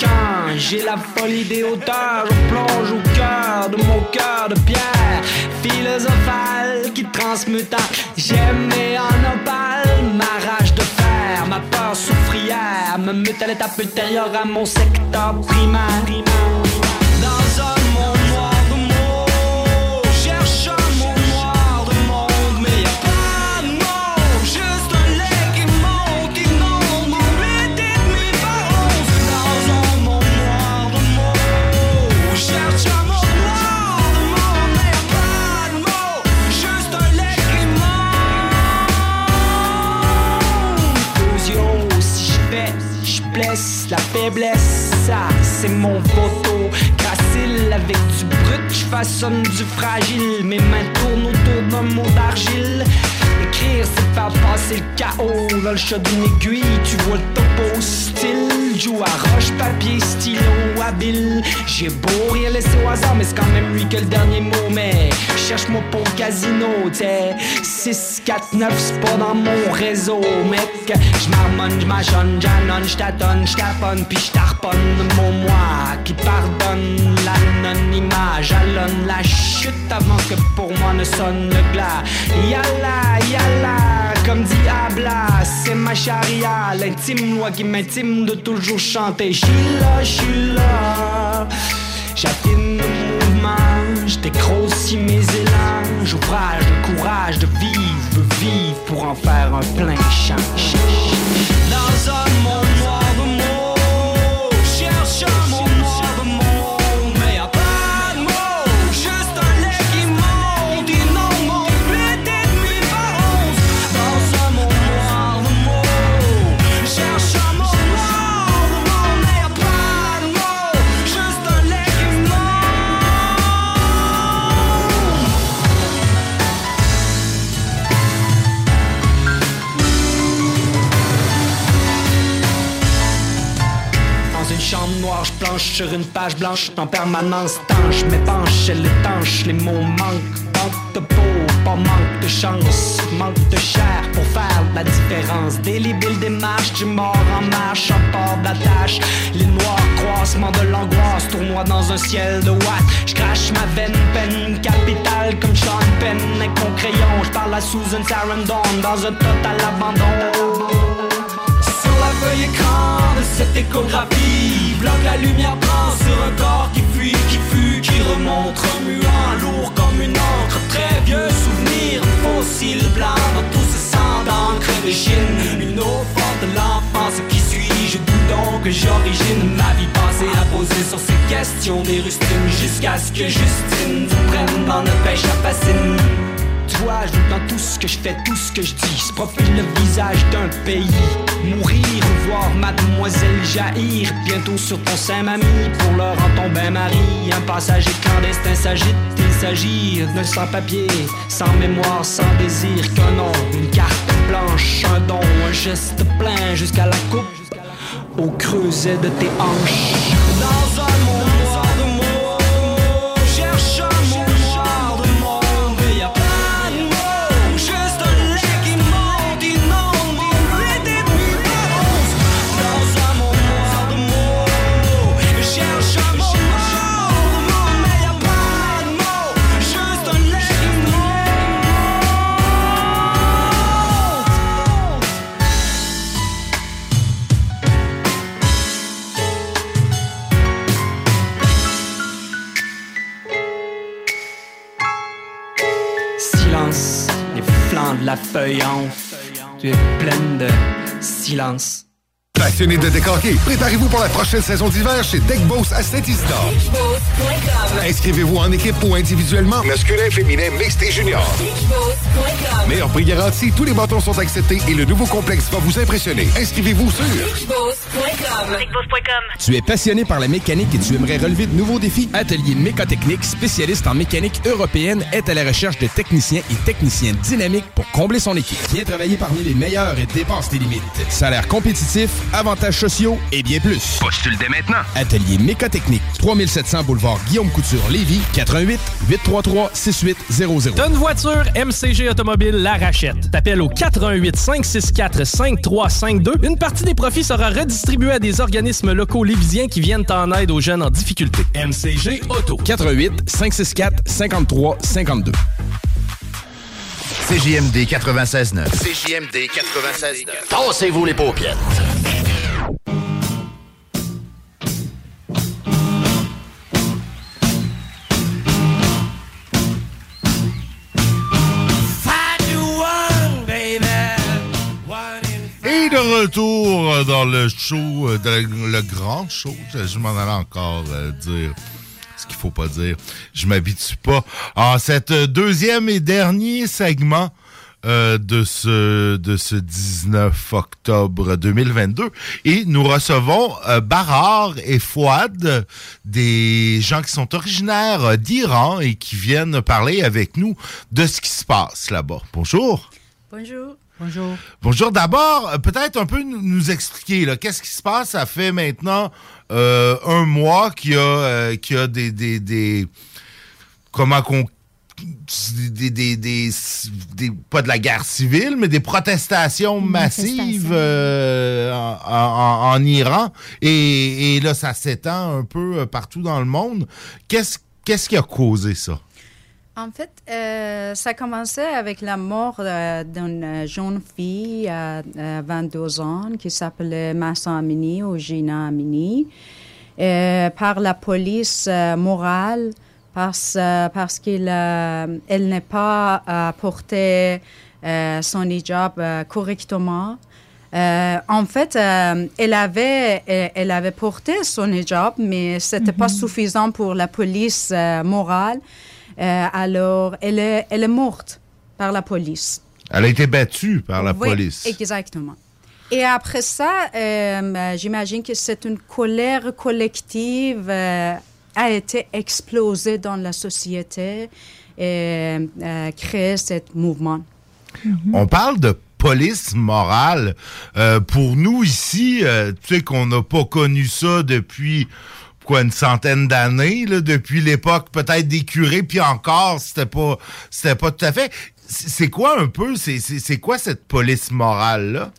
quand j'ai la folie des hauteurs, je plonge au cœur de mon cœur de pierre. Philosophale qui transmute en j'aimais en opale ma rage de fer, ma peur souffrière me mute à l'étape ultérieure à mon secteur primaire. Avec du brut, je façonne du fragile. Mes mains tournent autour d'un mot d'argile. Écrire, c'est faire passer le chaos dans le chat d'une aiguille. Tu vois le topo style. Joue à roche, papier, stylo, habile. J'ai beau rien laisser au hasard, mais c'est quand même lui que le dernier mot. Mais cherche-moi pour casino, t'sais. 6, 4, 9, c'est pas dans mon réseau, mec. J'marmonne, j'machonne, j'annonne, j'tâtonne, j'taponne, puis j'tarponne mon moi qui pardonne l'anonymat. Jalonne la chute avant que pour moi ne sonne le glas. Yalla, yalla, comme dit Abla, c'est ma charia, l'intime loi qui m'intime de toujours chanter. J'suis là, j'suis là. J'affine le mouvement, je dégrossis mes élans, j'ouvrage le courage de vivre, vivre pour en faire un plein champ. Dans un monde noir sur une page blanche en permanence tanche. M'épanche, elle étanche, les mots manquent. Manque de peau, pas manque de chance, manque de chair pour faire la différence. Délibile démarche, du mort en marche, en port d'attache. Les noirs, croissement de l'angoisse, tournoi dans un ciel de watts. Je crache ma veine, peine capitale comme Sean Penn avec mon crayon. Je parle à Susan Sarandon dans un total abandon. Sur la feuille écran cette échographie. Bloque la lumière prend sur un corps qui fuit, qui fut, qui remonte. Remuant, lourd comme une encre. Très vieux souvenir, fossile blanc dans tout ce sang d'encre de Une eau de l'enfance qui suis-je, d'où donc que j'origine? Ma vie passée à poser sur ces questions des rustines jusqu'à ce que Justine vous prenne dans notre pêche à fascine. Tu vois, je tout ce que je fais, tout ce que je dis. Se profile le visage d'un pays. Mourir, voir mademoiselle jaillir. Bientôt sur ton sein, mamie, pour leur en mari. Un passager clandestin s'agite, il s'agit d'un sans-papier, sans mémoire, sans désir. Qu'un nom, une carte blanche, un don, un geste plein jusqu'à la coupe. Au creuset de tes hanches. Enflent. Tu es pleine de silence. Passionné de décorquer, préparez-vous pour la prochaine saison d'hiver chez Deck Boss à Saint-Isidore. Inscrivez-vous en équipe ou individuellement, masculin, féminin, mixte et junior. Meilleur prix garanti, tous les bâtons sont acceptés et le nouveau complexe va vous impressionner. Inscrivez-vous sur Tu es passionné par la mécanique et tu aimerais relever de nouveaux défis? Atelier Mécotechnique, spécialiste en mécanique européenne, est à la recherche de techniciens et techniciennes dynamiques pour combler son équipe. Viens travailler parmi les meilleurs et dépense tes limites. Salaire compétitif, avantages sociaux et bien plus. Postule dès maintenant. Atelier Mécotechnique, 3700 boulevard Guillaume Couture, Lévis, 88 833 6800. T'as une voiture, MCG Automobile la rachète. T'appelles au 88 564 5352. Une partie des profits sera redistribuée à des organismes locaux lévisiens qui viennent en aide aux jeunes en difficulté. MCG Auto. 88 564 53 52. CJMD 96.9. CJMD 96.9. Tassez-vous les paupières. Retour dans le show, euh, le, grand show, je, m'en allais encore euh, dire ce qu'il faut pas dire. Je m'habitue pas. En cette deuxième et dernier segment euh, de ce de ce 19 octobre 2022 et nous recevons Barar et Fouad, des gens qui sont originaires d'Iran et qui viennent parler avec nous de ce qui se passe là-bas. Bonjour. Bonjour. Bonjour. Bonjour. D'abord, euh, peut-être un peu nous, expliquer là, qu'est-ce qui se passe? Ça fait maintenant euh, un mois qu'il y a, euh, qu'il y a des, des, des- comment qu'on des, des, des, pas de la guerre civile, mais des protestations massives euh, en, en- en Iran. Et, et là, ça s'étend un peu partout dans le monde. Qu'est-ce qu'est-ce qui a causé ça? En fait, euh, ça commençait avec la mort euh, d'une jeune fille à euh, 22 ans qui s'appelait Massa Amini ou Gina Amini euh, par la police euh, morale parce, euh, parce qu'elle euh, elle n'est pas euh, porté euh, son hijab euh, correctement. Euh, en fait, euh, elle, avait, elle, elle avait porté son hijab, mais c'était pas suffisant pour la police euh, morale. Euh, alors, elle est, elle est morte par la police. Elle a été battue par la Oui, police. Exactement. Et après ça, euh, euh, j'imagine que c'est une colère collective euh, a été explosée dans la société et euh, créé ce mouvement. On parle de police morale. Euh, pour nous ici, euh, tu sais qu'on n'a pas connu ça depuis quoi une centaine d'années, depuis l'époque peut-être des curés, puis encore c'était pas c'était pas tout à fait. C'est quoi un peu, c'est quoi cette police morale là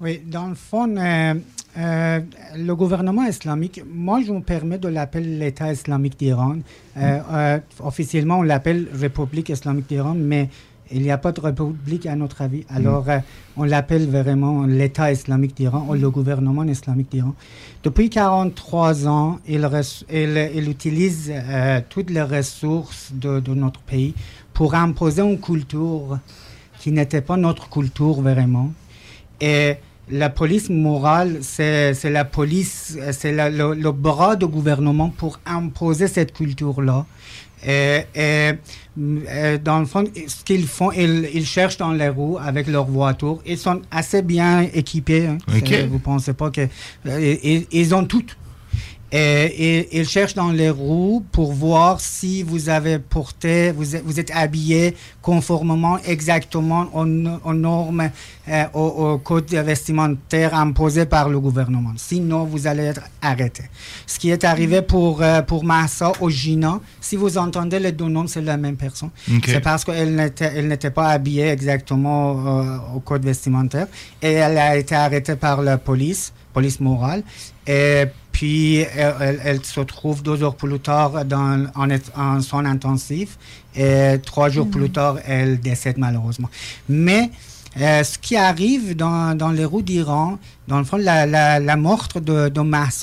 Oui, dans le fond, euh, euh, le gouvernement islamique, moi je me permets de l'appeler l'État islamique d'Iran. Euh, euh, officiellement, on l'appelle République islamique d'Iran, mais il n'y a pas de république à notre avis. Alors, euh, on l'appelle vraiment l'État islamique d'Iran ou le gouvernement islamique d'Iran. Depuis 43 ans, il, res- il- il utilise euh, toutes les ressources de, de notre pays pour imposer une culture qui n'était pas notre culture vraiment. Et la police morale, c'est la police, c'est le bras du gouvernement pour imposer cette culture-là. Et, et, euh, dans le fond, ce qu'ils font, ils, ils cherchent dans les roues avec leur voiture. Ils sont assez bien équipés. hein. Ok. C'est- Vous pensez pas que... euh, ils, ils ont tout. Et, ils cherchent dans les roues pour voir si vous avez porté, vous êtes, vous êtes habillé conformément exactement aux, no- aux normes, euh, au, au code vestimentaire imposé par le gouvernement. Sinon, vous allez être arrêté. Ce qui est arrivé pour, euh, pour Massa au Gina, si vous entendez les deux noms, c'est la même personne. C'est parce qu'elle n'était, elle n'était pas habillée exactement euh, au code vestimentaire et elle a été arrêtée par la police, police morale. Et puis, elle, elle- elle se trouve deux heures plus tard dans, en, en soins intensifs et trois jours plus tard, elle décède malheureusement. Mais euh, ce qui arrive dans, les roues d'Iran, dans le fond, la, mort de, de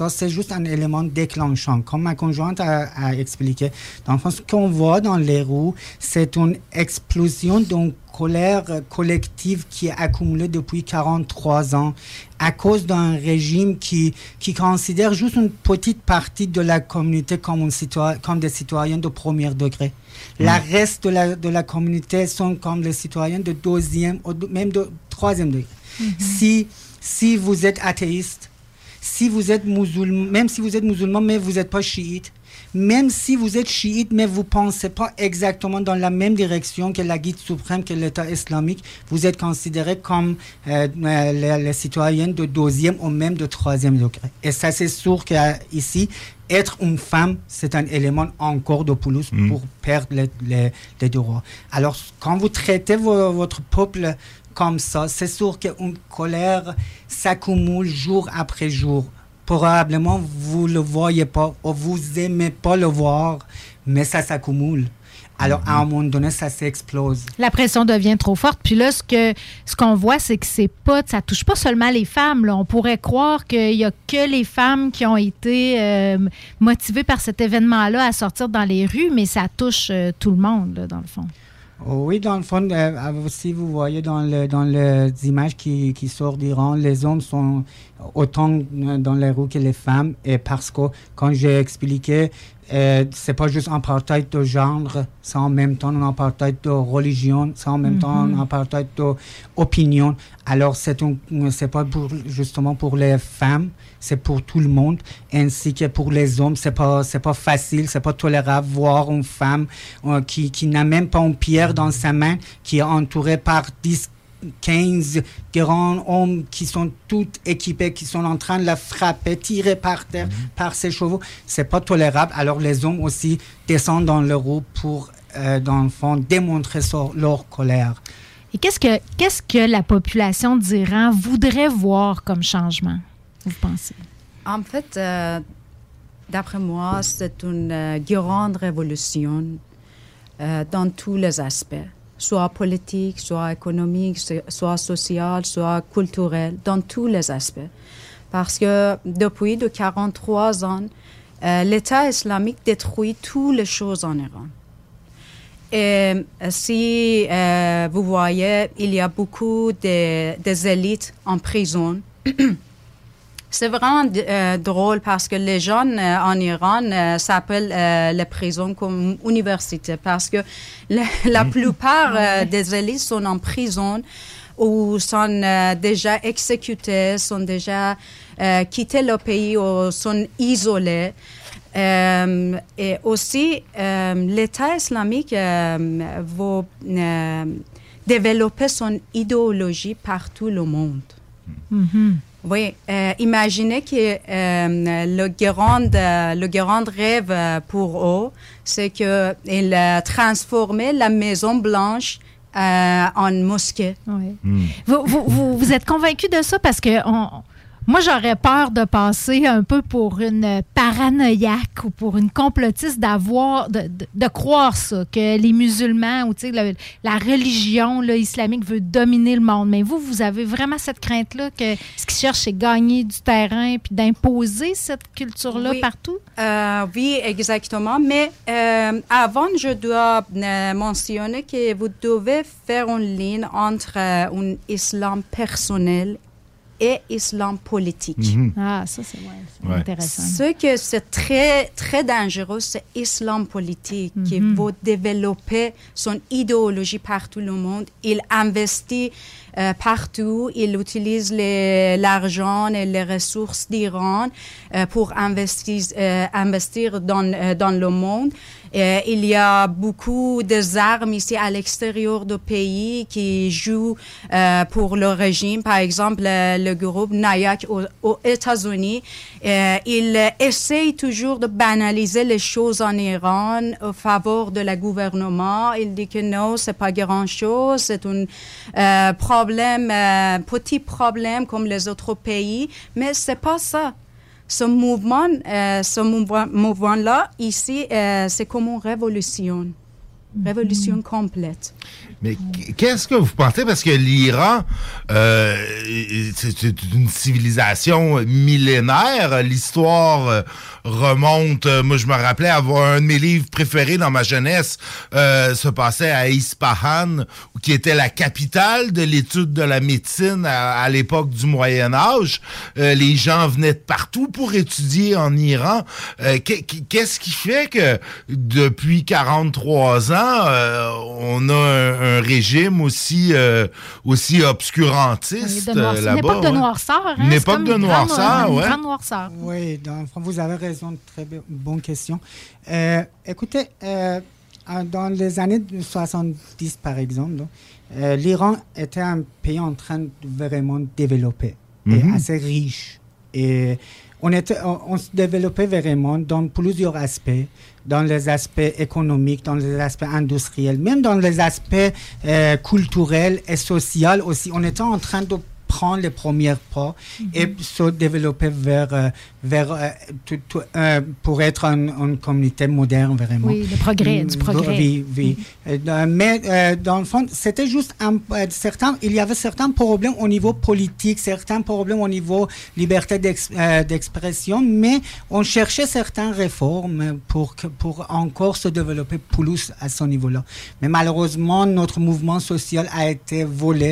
c'est juste un élément déclenchant. Comme ma conjointe a, expliqué, dans le fond, ce qu'on voit dans les roues, c'est une explosion d'une colère collective qui est accumulée depuis 43 ans à cause d'un régime qui, considère juste une petite partie de la communauté comme des citoyens de premier degré. La reste de la, de la communauté sont comme les citoyens de deuxième ou même de troisième degré. Si, si vous êtes athéiste, si vous êtes musulman, même si vous êtes musulman, mais vous n'êtes pas chiite, même si vous êtes chiite, mais vous ne pensez pas exactement dans la même direction que la guide suprême, que l'État islamique, vous êtes considéré comme euh, euh, les, les citoyens de deuxième ou même de troisième degré. Et ça, c'est sûr qu'ici, être une femme, c'est un élément encore de plus pour perdre les, les- les droits. Alors, quand vous traitez vo- votre peuple comme ça, c'est sûr qu'une colère s'accumule jour après jour. Probablement, vous ne le voyez pas ou vous aimez pas le voir, mais ça s'accumule. Alors, à un moment donné, ça s'explose. La pression devient trop forte. Puis là, ce que ce qu'on voit, c'est que c'est pas, ça touche pas seulement les femmes. là. On pourrait croire qu'il y a que les femmes qui ont été euh, motivées par cet événement-là à sortir dans les rues, mais ça touche euh, tout le monde, là, dans le fond. Oui, dans le fond, euh, si vous voyez dans, le, dans les images qui, qui sortent d'Iran, les hommes sont autant euh, dans les roues que les femmes. Et parce que, quand j'ai expliqué, euh, c'est pas juste un apartheid de genre, c'est en même temps un apartheid de religion, c'est en même temps un Mhm. apartheid d'opinion. Alors, c'est un- c'est pas pour, justement pour les femmes, c'est pour tout le monde, ainsi que pour les hommes. C'est pas, c'est pas facile, c'est pas tolérable voir une femme euh, qui, qui n'a même pas une pierre dans sa main, qui est entourée par 10 15 grands hommes qui sont tous équipés, qui sont en train de la frapper, tirer par terre par ses chevaux. C'est pas tolérable. Alors les hommes aussi descendent dans le roue pour, euh, dans le fond, démontrer leur colère. Et qu'est-ce que qu'est-ce que la population d'Iran voudrait voir comme changement, pensez? En fait, euh, d'après moi, c'est une euh, grande révolution euh, dans tous les aspects, soit politique, soit économique, so- soit social, soit culturel, dans tous les aspects. Parce que depuis de 43 ans, l'État islamique détruit toutes les choses en Iran. Et si vous voyez, il y a beaucoup de, des élites en prison. [clears throat] C'est vraiment euh, drôle parce que les jeunes euh, en Iran euh, s'appellent les prisons comme université parce que [laughs] la, la plupart des élites sont en prison ou sont déjà exécutés, sont déjà quittés le pays ou sont isolés. Et aussi, l'État islamique va développer son idéologie partout le monde. Oui, euh, imaginez que euh, le, grand, euh, le grand rêve pour eux, c'est qu'ils euh, transformaient la Maison Blanche euh, en mosquée. Vous, vous, vous, vous êtes convaincu de ça parce que on- moi, j'aurais peur de passer un peu pour une paranoïaque ou pour une complotiste d'avoir, de, de- de croire ça, que les musulmans ou le- la religion là, islamique veut dominer le monde. Mais vous, vous avez vraiment cette crainte-là que ce qu'ils cherchent, c'est gagner du terrain puis d'imposer cette culture-là Oui. partout? Euh, oui, exactement. Mais euh, avant, je dois euh, mentionner que vous devez faire une ligne entre un islam personnel et islam politique. Mhm. Ah, ça, c'est ouais, c'est Ouais. intéressant. Ce que c'est très, très dangereux, c'est l'islam politique qui Mhm. veut développer son idéologie partout le monde. Il investit euh, partout, il utilise l'argent et les ressources d'Iran euh, pour investir, euh, investir dans, euh, dans le monde. Euh, il y a beaucoup d'armes ici à l'extérieur du pays qui jouent euh, pour le régime. Par exemple, le, le groupe Nayak aux, États-Unis, euh, il euh, essaye toujours de banaliser les choses en Iran en faveur de la gouvernement. Il dit que non, c'est pas grand-chose, c'est un euh, problème, euh, petit problème comme les autres pays, mais c'est pas ça ce mouvement, euh, ce mouvement, mouvement-là, ici, euh, c'est comme une révolution. Révolution complète. Mais qu- qu'est-ce que vous pensez? Parce que l'Iran, euh, c'est une civilisation millénaire. L'histoire euh, remonte. Moi, je me rappelais avoir un de mes livres préférés dans ma jeunesse euh, se passait à Ispahan, qui était la capitale de l'étude de la médecine à, l'époque du Moyen Âge. Les gens venaient de partout pour étudier en Iran. Qu'est- Qu'est-ce qui fait que depuis 43 ans, euh, on a un, un régime aussi, euh, aussi obscurantiste euh, une là-bas? époque de noirceur. Hein? Une époque de une noirceur, grande- une ouais. grande noirceur. Oui, dans le fond, vous avez raison, très bonne question. Euh, écoutez, euh, dans les années 70, par exemple, euh, l'Iran était un pays en train de vraiment développer, et Mhm. assez riche. Et on, se développait vraiment dans plusieurs aspects, dans les aspects économiques, dans les aspects industriels, même dans les aspects euh, culturels et sociaux aussi. On était en train de prendre les premiers pas et se développer vers, euh, vers euh, tout- tout, euh, pour être une, une communauté moderne vraiment. Oui, le progrès, du Mm, progrès. Oui, oui. Euh, dans- mais euh, dans le fond, c'était juste un, euh, certain, il y avait certains problèmes au niveau politique, certains problèmes au niveau liberté d'ex- euh, d'expression, mais on cherchait certaines réformes pour, que, pour encore se développer plus à ce niveau-là. Mais malheureusement, notre mouvement social a été volé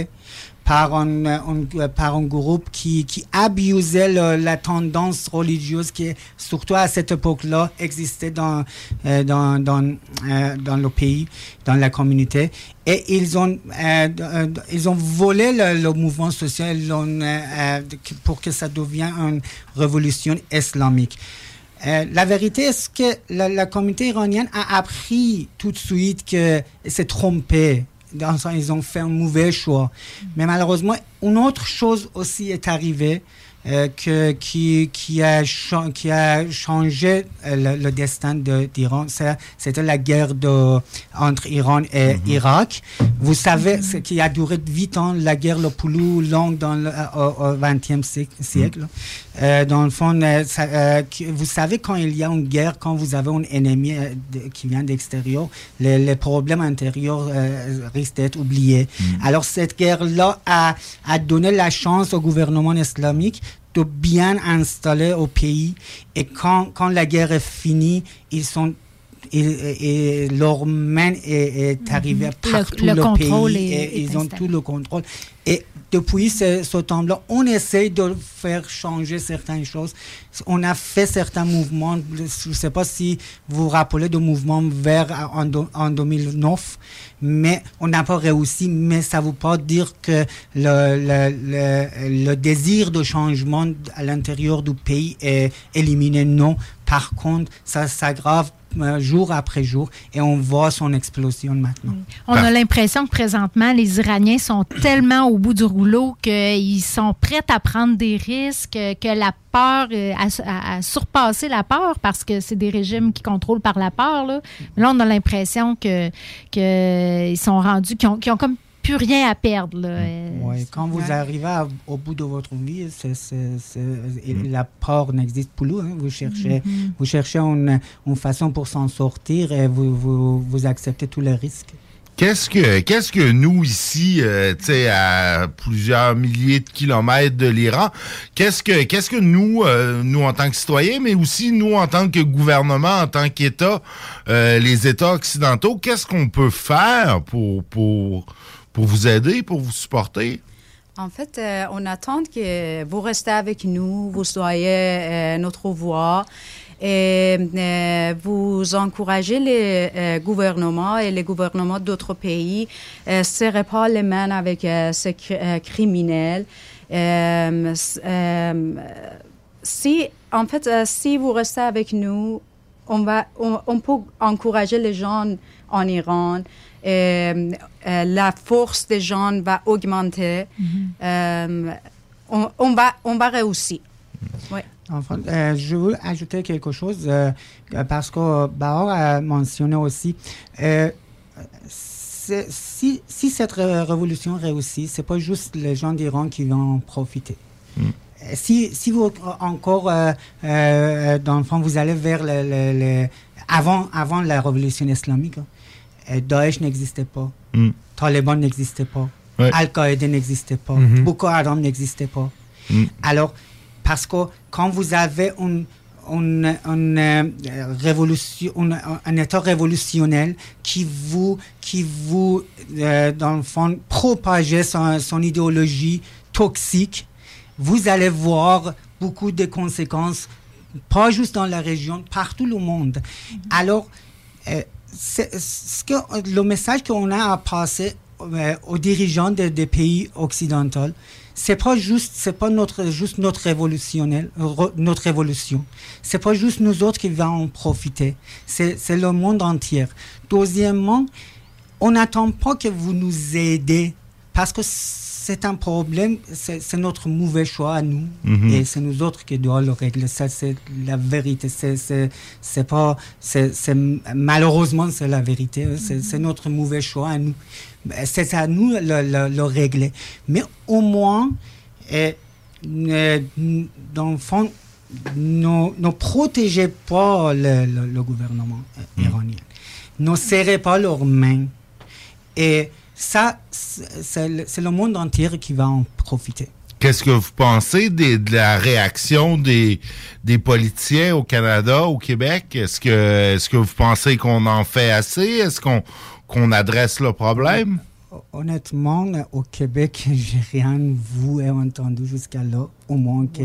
par un, euh, euh, par un groupe qui, qui abusait la tendance religieuse qui, surtout à cette époque-là, existait dans, euh, dans, dans, dans le pays, dans la communauté. Et ils ont, ils ont volé le, mouvement social pour que ça devienne une révolution islamique. La vérité est que la, communauté iranienne a appris tout de suite que s'est trompé. Dans sens, ils ont fait un mauvais choix. Mais malheureusement, une autre chose aussi est arrivée euh, que, qui, qui, a cha- qui a changé euh, le, le destin de- d'Iran. C'est- C'était la guerre de, entre Iran et Irak. Vous savez ce qui a duré 8 ans, la guerre la plus longue dans le, euh, au, 20e siècle. siècle. Euh, dans le fond, euh, ça, euh, vous savez, quand il y a une guerre, quand vous avez un ennemi de- qui vient d'extérieur, les, les problèmes intérieurs risquent d'être oubliés. Alors, cette guerre-là a, a donné la chance au gouvernement islamique de bien installer au pays. Et quand, quand la guerre est finie, ils sont et, et- et leur main est, est arrivée Le- partout le le, pays est- et est ils ont tout le contrôle. Et depuis ce, ce temps-là, on essaye de faire changer certaines choses. On a fait certains mouvements. Je ne sais pas si vous vous rappelez de mouvements vers en, do- en 2009, mais on n'a pas réussi. Mais ça ne veut pas dire que le, le, désir de changement à l'intérieur du pays est éliminé. Non. Par contre, ça s'aggrave jour après jour et on voit son explosion maintenant. On a l'impression que présentement, les Iraniens sont tellement au bout du rouleau qu'ils sont prêts à prendre des risques, que la peur euh, a, a- a surpassé la peur parce que c'est des régimes qui contrôlent par la peur. Là, là on a l'impression que qu'ils sont rendus, qu'ils ont, qu'ils ont comme plus rien à perdre. là. Euh, Ouais, quand vous arrivez à- au bout de votre vie, et la peur n'existe plus. hein. Vous cherchez, Mhm. vous cherchez une, une façon pour s'en sortir et vous, vous, vous acceptez tous les risques. Qu'est-ce que qu'est-ce que nous ici, euh, tu sais, à plusieurs milliers de kilomètres de l'Iran, qu'est-ce que qu'est-ce que nous, euh, nous en tant que citoyens, mais aussi nous en tant que gouvernement, en tant qu'État, euh, les États occidentaux, qu'est-ce qu'on peut faire pour pour pour vous aider, pour vous supporter? En fait, euh, on attend que vous restez avec nous, vous soyez euh, notre voix et euh, vous encouragez les gouvernements et les gouvernements d'autres pays ne serrez pas les mains avec ces cri- criminels. Si, en fait, si vous restez avec nous, on, va, on peut encourager les gens en Iran. Euh, euh, la force des gens va augmenter. Euh, on, on va, on va réussir. Ouais. Enfin, euh, je veux ajouter quelque chose euh, parce que Bahor a mentionné aussi. euh, c'est- si, si cette ré- révolution réussit, c'est pas juste les gens d'Iran qui vont en profiter. Euh, Si, si vous encore, euh, euh, dans le fond, vous allez vers le, le- le- avant, avant la révolution islamique, euh, Daesh n'existait pas, Mm. Taliban n'existait pas, Ouais. Al-Qaïda n'existait pas, Mhm. Boko Haram n'existait pas. Mm. Alors, parce que quand vous avez une, une, une, euh, révolution, une- un État révolutionnel qui vous, qui vous euh, dans le fond, propageait son, son idéologie toxique, vous allez voir beaucoup de conséquences, pas juste dans la région, partout le monde. Alors, euh, c'est- ce que, le message qu'on a à passer euh, aux dirigeants des, pays occidentaux, c'est pas juste, c'est pas notre, juste notre révolutionnel, re- notre révolution. C'est pas juste nous autres qui allons en profiter. C'est, c'est le monde entier. Deuxièmement, on n'attend pas que vous nous aidez parce que c'est un problème, c'est, notre mauvais choix à nous Mhm. et c'est nous autres qui devons le régler. Ça, c'est la vérité. C'est, pas, c'est, malheureusement, c'est la vérité. C'est, c'est notre mauvais choix à nous. C'est à nous de le, le- le régler. Mais au moins, eh, ne- n- dans le fond, ne, ne protégez pas le, gouvernement euh, iranien. Ne serrez pas leurs mains. Et ça, c'est c'est le monde entier qui va en profiter. Qu'est-ce que vous pensez des- de la réaction des, des politiciens au Canada, au Québec? Est-ce que, est-ce que vous pensez qu'on en fait assez? Est-ce qu'on qu'on adresse le problème? Honnêtement, au Québec, [laughs] j'ai rien vu et entendu jusqu'à là, au moins que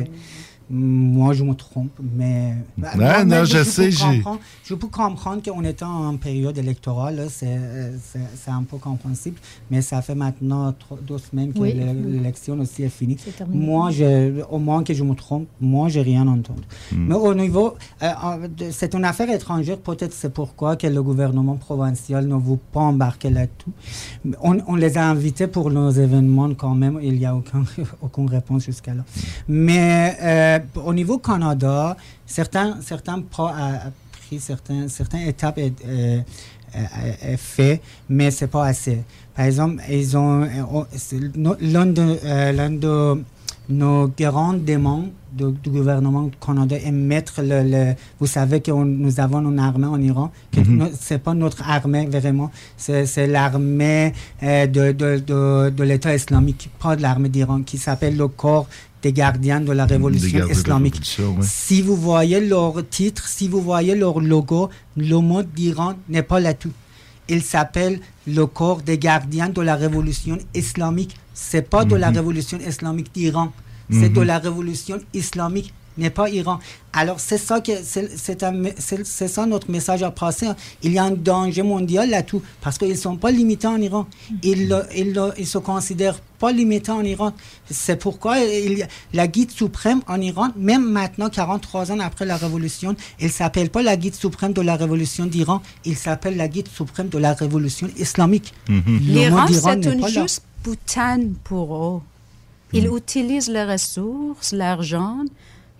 moi je me trompe, mais bah, Non, moi, non, même, je peux sais, j'ai- comprendre- Je peux comprendre qu'on est en période électorale, c'est euh, c'est- un peu compréhensible, mais ça fait maintenant trois- deux semaines que Oui. l'élection aussi est finie. terminé. Moi, je, au moins que je me trompe, moi j'ai rien entendu. Hmm. Mais au niveau, euh, c'est une affaire étrangère, peut-être c'est pourquoi que le gouvernement provincial ne veut pas embarquer là-dessus. On les a invités pour nos événements quand même, il n'y a aucun, [laughs] aucune réponse jusqu'à là. Mais euh, au niveau Canada, certains, certains pro- a, pris certains, certaines étapes et, euh, euh, est fait, mais c'est pas assez. Par exemple, ils ont, euh, l'un de, euh, de nos grandes demandes de- du gouvernement du Canada est mettre le, le- vous savez que on- nous avons une armée en Iran, que no- c'est pas notre armée vraiment, c'est, c'est l'armée euh, de, de, de, de l'État islamique, pas de l'armée d'Iran, qui s'appelle le corps des gardiens de la révolution de la islamique. révolution, ouais. Si vous voyez leur titre, si vous voyez leur logo, le mot d'Iran n'est pas là-tout. Il s'appelle le corps des gardiens de la révolution islamique. C'est pas de la Mhm. révolution islamique d'Iran. C'est de Mhm. la révolution islamique, n'est pas Iran. Alors c'est ça que c'est c'est un me- c'est- c'est ça notre message à passer. Il y a un danger mondial là-tout parce qu'ils sont pas limités en Iran. Ils ils se considèrent pas limités en Iran. C'est pourquoi il y a- la guide suprême en Iran, même maintenant 43 ans après la révolution, il s'appelle pas la guide suprême de la révolution d'Iran. Il s'appelle la guide suprême de la révolution islamique. Mot L'Iran, c'est une juste putain pour eux. Ils utilisent les ressources, l'argent,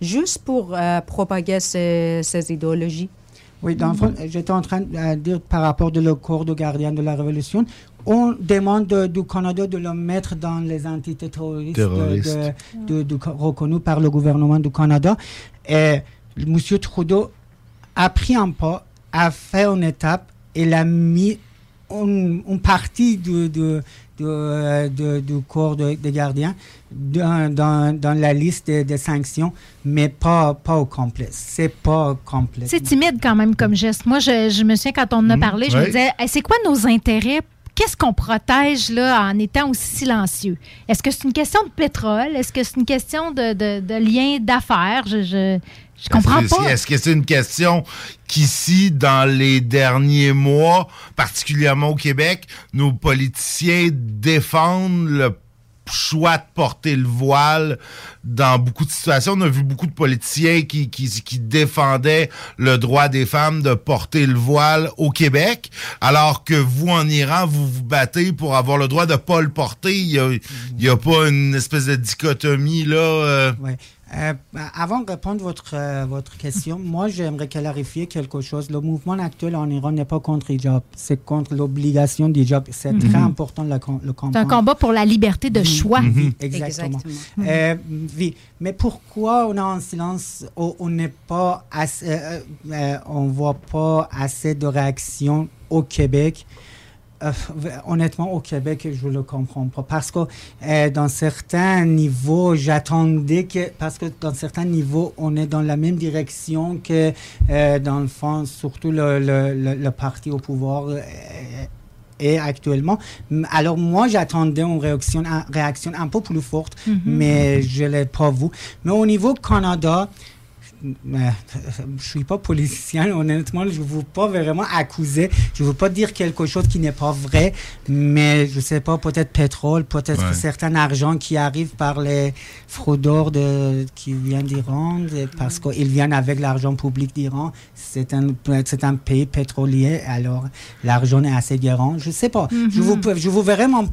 juste pour euh, propager ces, ces idéologies. Oui, dans j'étais en train de dire par rapport de le corps de gardien de la Révolution, on demande de- du Canada de le mettre dans les entités terroristes, de- Terroristes. de- de- de- reconnues par le gouvernement du Canada. Et M. Trudeau a pris un pas, a fait une étape, il a mis une, une partie du- du, euh, du- corps de- des gardiens dans, dans- dans la liste des, sanctions, mais pas, pas au complet. C'est pas complet. C'est timide quand même comme geste. Moi, je, je me souviens quand on en a Mhm. parlé, je me disais, Hey, c'est quoi nos intérêts? Qu'est-ce qu'on protège là en étant aussi silencieux? Est-ce que c'est une question de pétrole? Est-ce que c'est une question de, de, de lien d'affaires? Je, je, je comprends Est-ce pas. Est-ce que c'est une question qu'ici, dans les derniers mois, particulièrement au Québec, nos politiciens défendent le choix de porter le voile dans beaucoup de situations? On a vu beaucoup de politiciens qui, qui, qui défendaient le droit des femmes de porter le voile au Québec, alors que vous, en Iran, vous vous battez pour avoir le droit de pas le porter. Il y a, a pas une espèce de dichotomie, là. euh, Ouais. Euh, avant de répondre à votre, euh, votre question, [laughs] moi, j'aimerais clarifier quelque chose. Le mouvement actuel en Iran n'est pas contre hijab, c'est contre l'obligation d'hijab. C'est Mhm. très important de le C'est comprendre. un combat pour la liberté de choix. Oui, exactement. Exactement. Euh, oui. Mais pourquoi on est en silence On n'est pas assez, on voit pas assez de réactions au Québec. Euh, honnêtement, au Québec, je ne le comprends pas. Parce que euh, dans certains niveaux, j'attendais que. Parce que dans certains niveaux, on est dans la même direction que, euh, dans le fond, surtout le, le, le, le parti au pouvoir. est actuellement. Alors moi, j'attendais une réaction, une réaction un peu plus forte, Mhm. mais je ne l'ai pas vu. Mais au niveau Canada, je suis pas politicien, honnêtement, je ne veux pas vraiment accuser, je ne veux pas dire quelque chose qui n'est pas vrai, mais je sais pas, peut-être pétrole, peut-être Ouais. certain argent qui arrive par les fraudeurs de, qui viennent d'Iran, parce qu'ils viennent avec l'argent public d'Iran. C'est un, c'est un pays pétrolier, alors l'argent est assez grand. Je sais pas. Je vous, je vous vraiment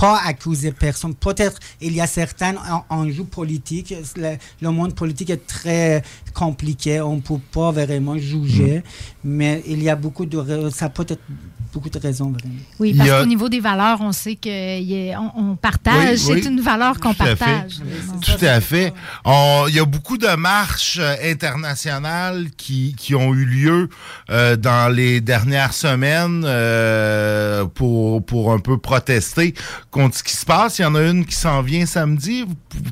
pas accuser personne. Peut-être il y a certains en- enjeux politiques. Le, le monde politique est très compliqué. On ne peut pas vraiment juger. Mais il y a beaucoup de... Ça peut être beaucoup de raisons, vraiment. Oui, parce a- qu'au niveau des valeurs, on sait qu'on on partage. Oui, oui. C'est une valeur qu'on partage. Tout à fait. Il y a beaucoup de marches euh, internationales qui, qui ont eu lieu euh, dans les dernières semaines euh, pour, pour un peu protester contre ce qui se passe. Il y en a une qui s'en vient samedi.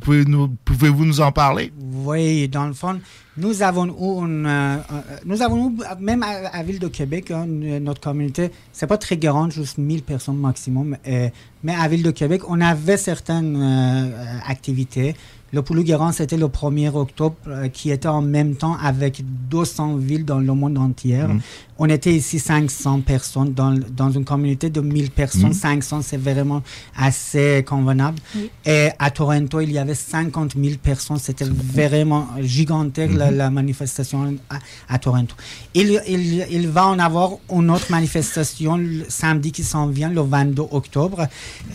Vous nous, pouvez-vous nous en parler? Oui, dans le fond, nous avons eu, une, euh, euh, nous avons eu, même à, à Ville de Québec, hein, n- notre communauté, c'est pas très grande, juste 1000 personnes maximum, euh, mais à Ville de Québec, on avait certaines euh, euh, activités. Le plus grand, c'était le 1er octobre, euh, qui était en même temps avec 200 villes dans le monde entier. Mhm. On était ici 500 personnes dans, une communauté de 1000 personnes. Mhm. 500, c'est vraiment assez convenable. Et à Toronto, il y avait 50 000 personnes. C'était vraiment gigantesque la, la manifestation à, à Toronto. Il, il, il va en avoir une autre manifestation le samedi qui s'en vient, le 22 octobre.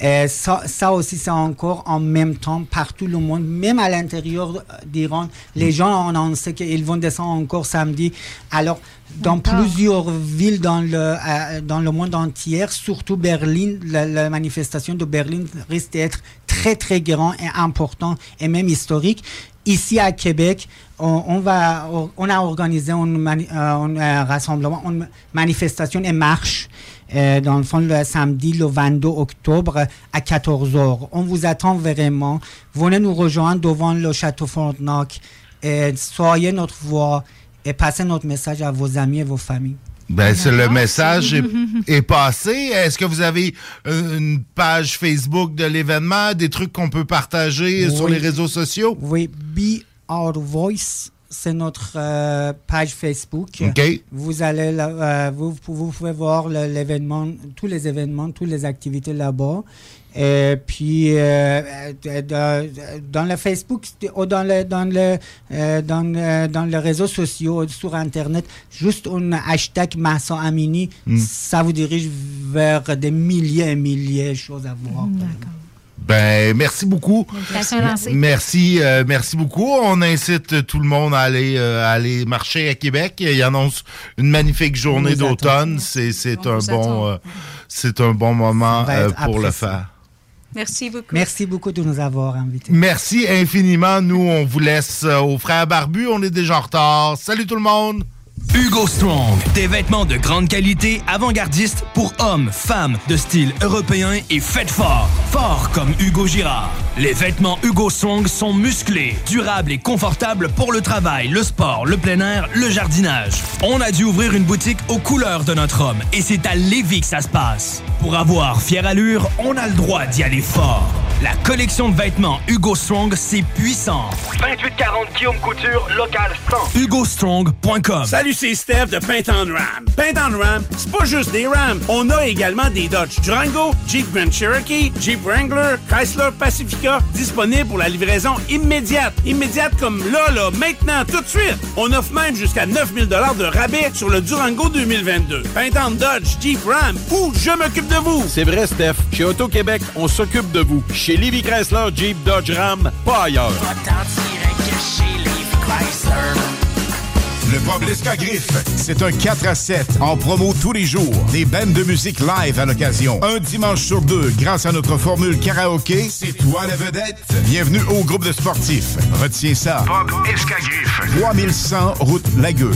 Et ça, ça aussi, c'est encore en même temps partout le monde, même à l'intérieur d'Iran. Les gens ont annoncé qu'ils vont descendre encore samedi. Alors, dans plusieurs villes dans le, euh, dans le monde entier, surtout Berlin, la, la manifestation de Berlin risque d'être très très grand et important et même historique. Ici à Québec, on, on va, on a organisé un, mani- euh, un, euh, rassemblement, une manifestation et marche. euh, dans le fond, le samedi, le 22 octobre à 14h. On vous attend vraiment. Venez nous rejoindre devant le château Frontenac. Et soyez notre voix et passez notre message à vos amis et vos familles. Ben, c'est le message est, [laughs] est passé. Est-ce que vous avez une page Facebook de l'événement, des trucs qu'on peut partager sur les réseaux sociaux? Oui, Be Our Voice, c'est notre euh, page Facebook. OK. Vous allez, là, euh, vous, vous pouvez voir l'événement, tous les événements, toutes les activités là-bas. Et puis, euh, dans, dans le Facebook ou dans le, dans le, euh, dans, le- dans les réseaux sociaux, sur Internet, juste un hashtag Massa Amini, Mm. ça vous dirige vers des milliers et milliers de choses à voir. Ben, merci beaucoup. Merci, euh, merci beaucoup. On incite tout le monde à aller, euh, à aller marcher à Québec. Il annonce une magnifique journée d'automne. C'est, c'est un bon, euh, c'est un bon moment euh, pour le faire. Merci beaucoup. Merci beaucoup de nous avoir invités. Merci infiniment. Nous, on vous laisse euh, aux frères barbus. On est déjà en retard. Salut tout le monde. Hugo Strong, des vêtements de grande qualité, avant-gardistes pour hommes, femmes, de style européen et faites fort. Fort comme Hugo Girard. Les vêtements Hugo Strong sont musclés, durables et confortables pour le travail, le sport, le plein air, le jardinage. On a dû ouvrir une boutique aux couleurs de notre homme et c'est à Lévis que ça se passe. Pour avoir fière allure, on a le droit d'y aller fort. La collection de vêtements Hugo Strong, c'est puissant. 2840 Guillaume Couture, local 100. HugoStrong.com Salut, c'est Steph de Paint on Ram. Paint on Ram, c'est pas juste des Rams. On a également des Dodge Durango, Jeep Grand Cherokee, Jeep Wrangler, Chrysler Pacifica, disponibles pour la livraison immédiate. Immédiate comme là, là, maintenant, tout de suite. On offre même jusqu'à 9000 de rabais sur le Durango 2022. Paint on Dodge, Jeep Ram, ou je m'occupe de vous. C'est vrai, Steph. Chez Auto-Québec, on s'occupe de vous. Chez Livy Chrysler, Jeep, Dodge, Ram, pas ailleurs. Le Pub L'Escagriffe, c'est un 4 à 7 en promo tous les jours. Des bandes de musique live à l'occasion. Un dimanche sur deux, grâce à notre formule karaoké, c'est toi la vedette. Bienvenue au groupe de sportifs. Retiens ça. Pub Escagriffe. 3100 route Lagueux.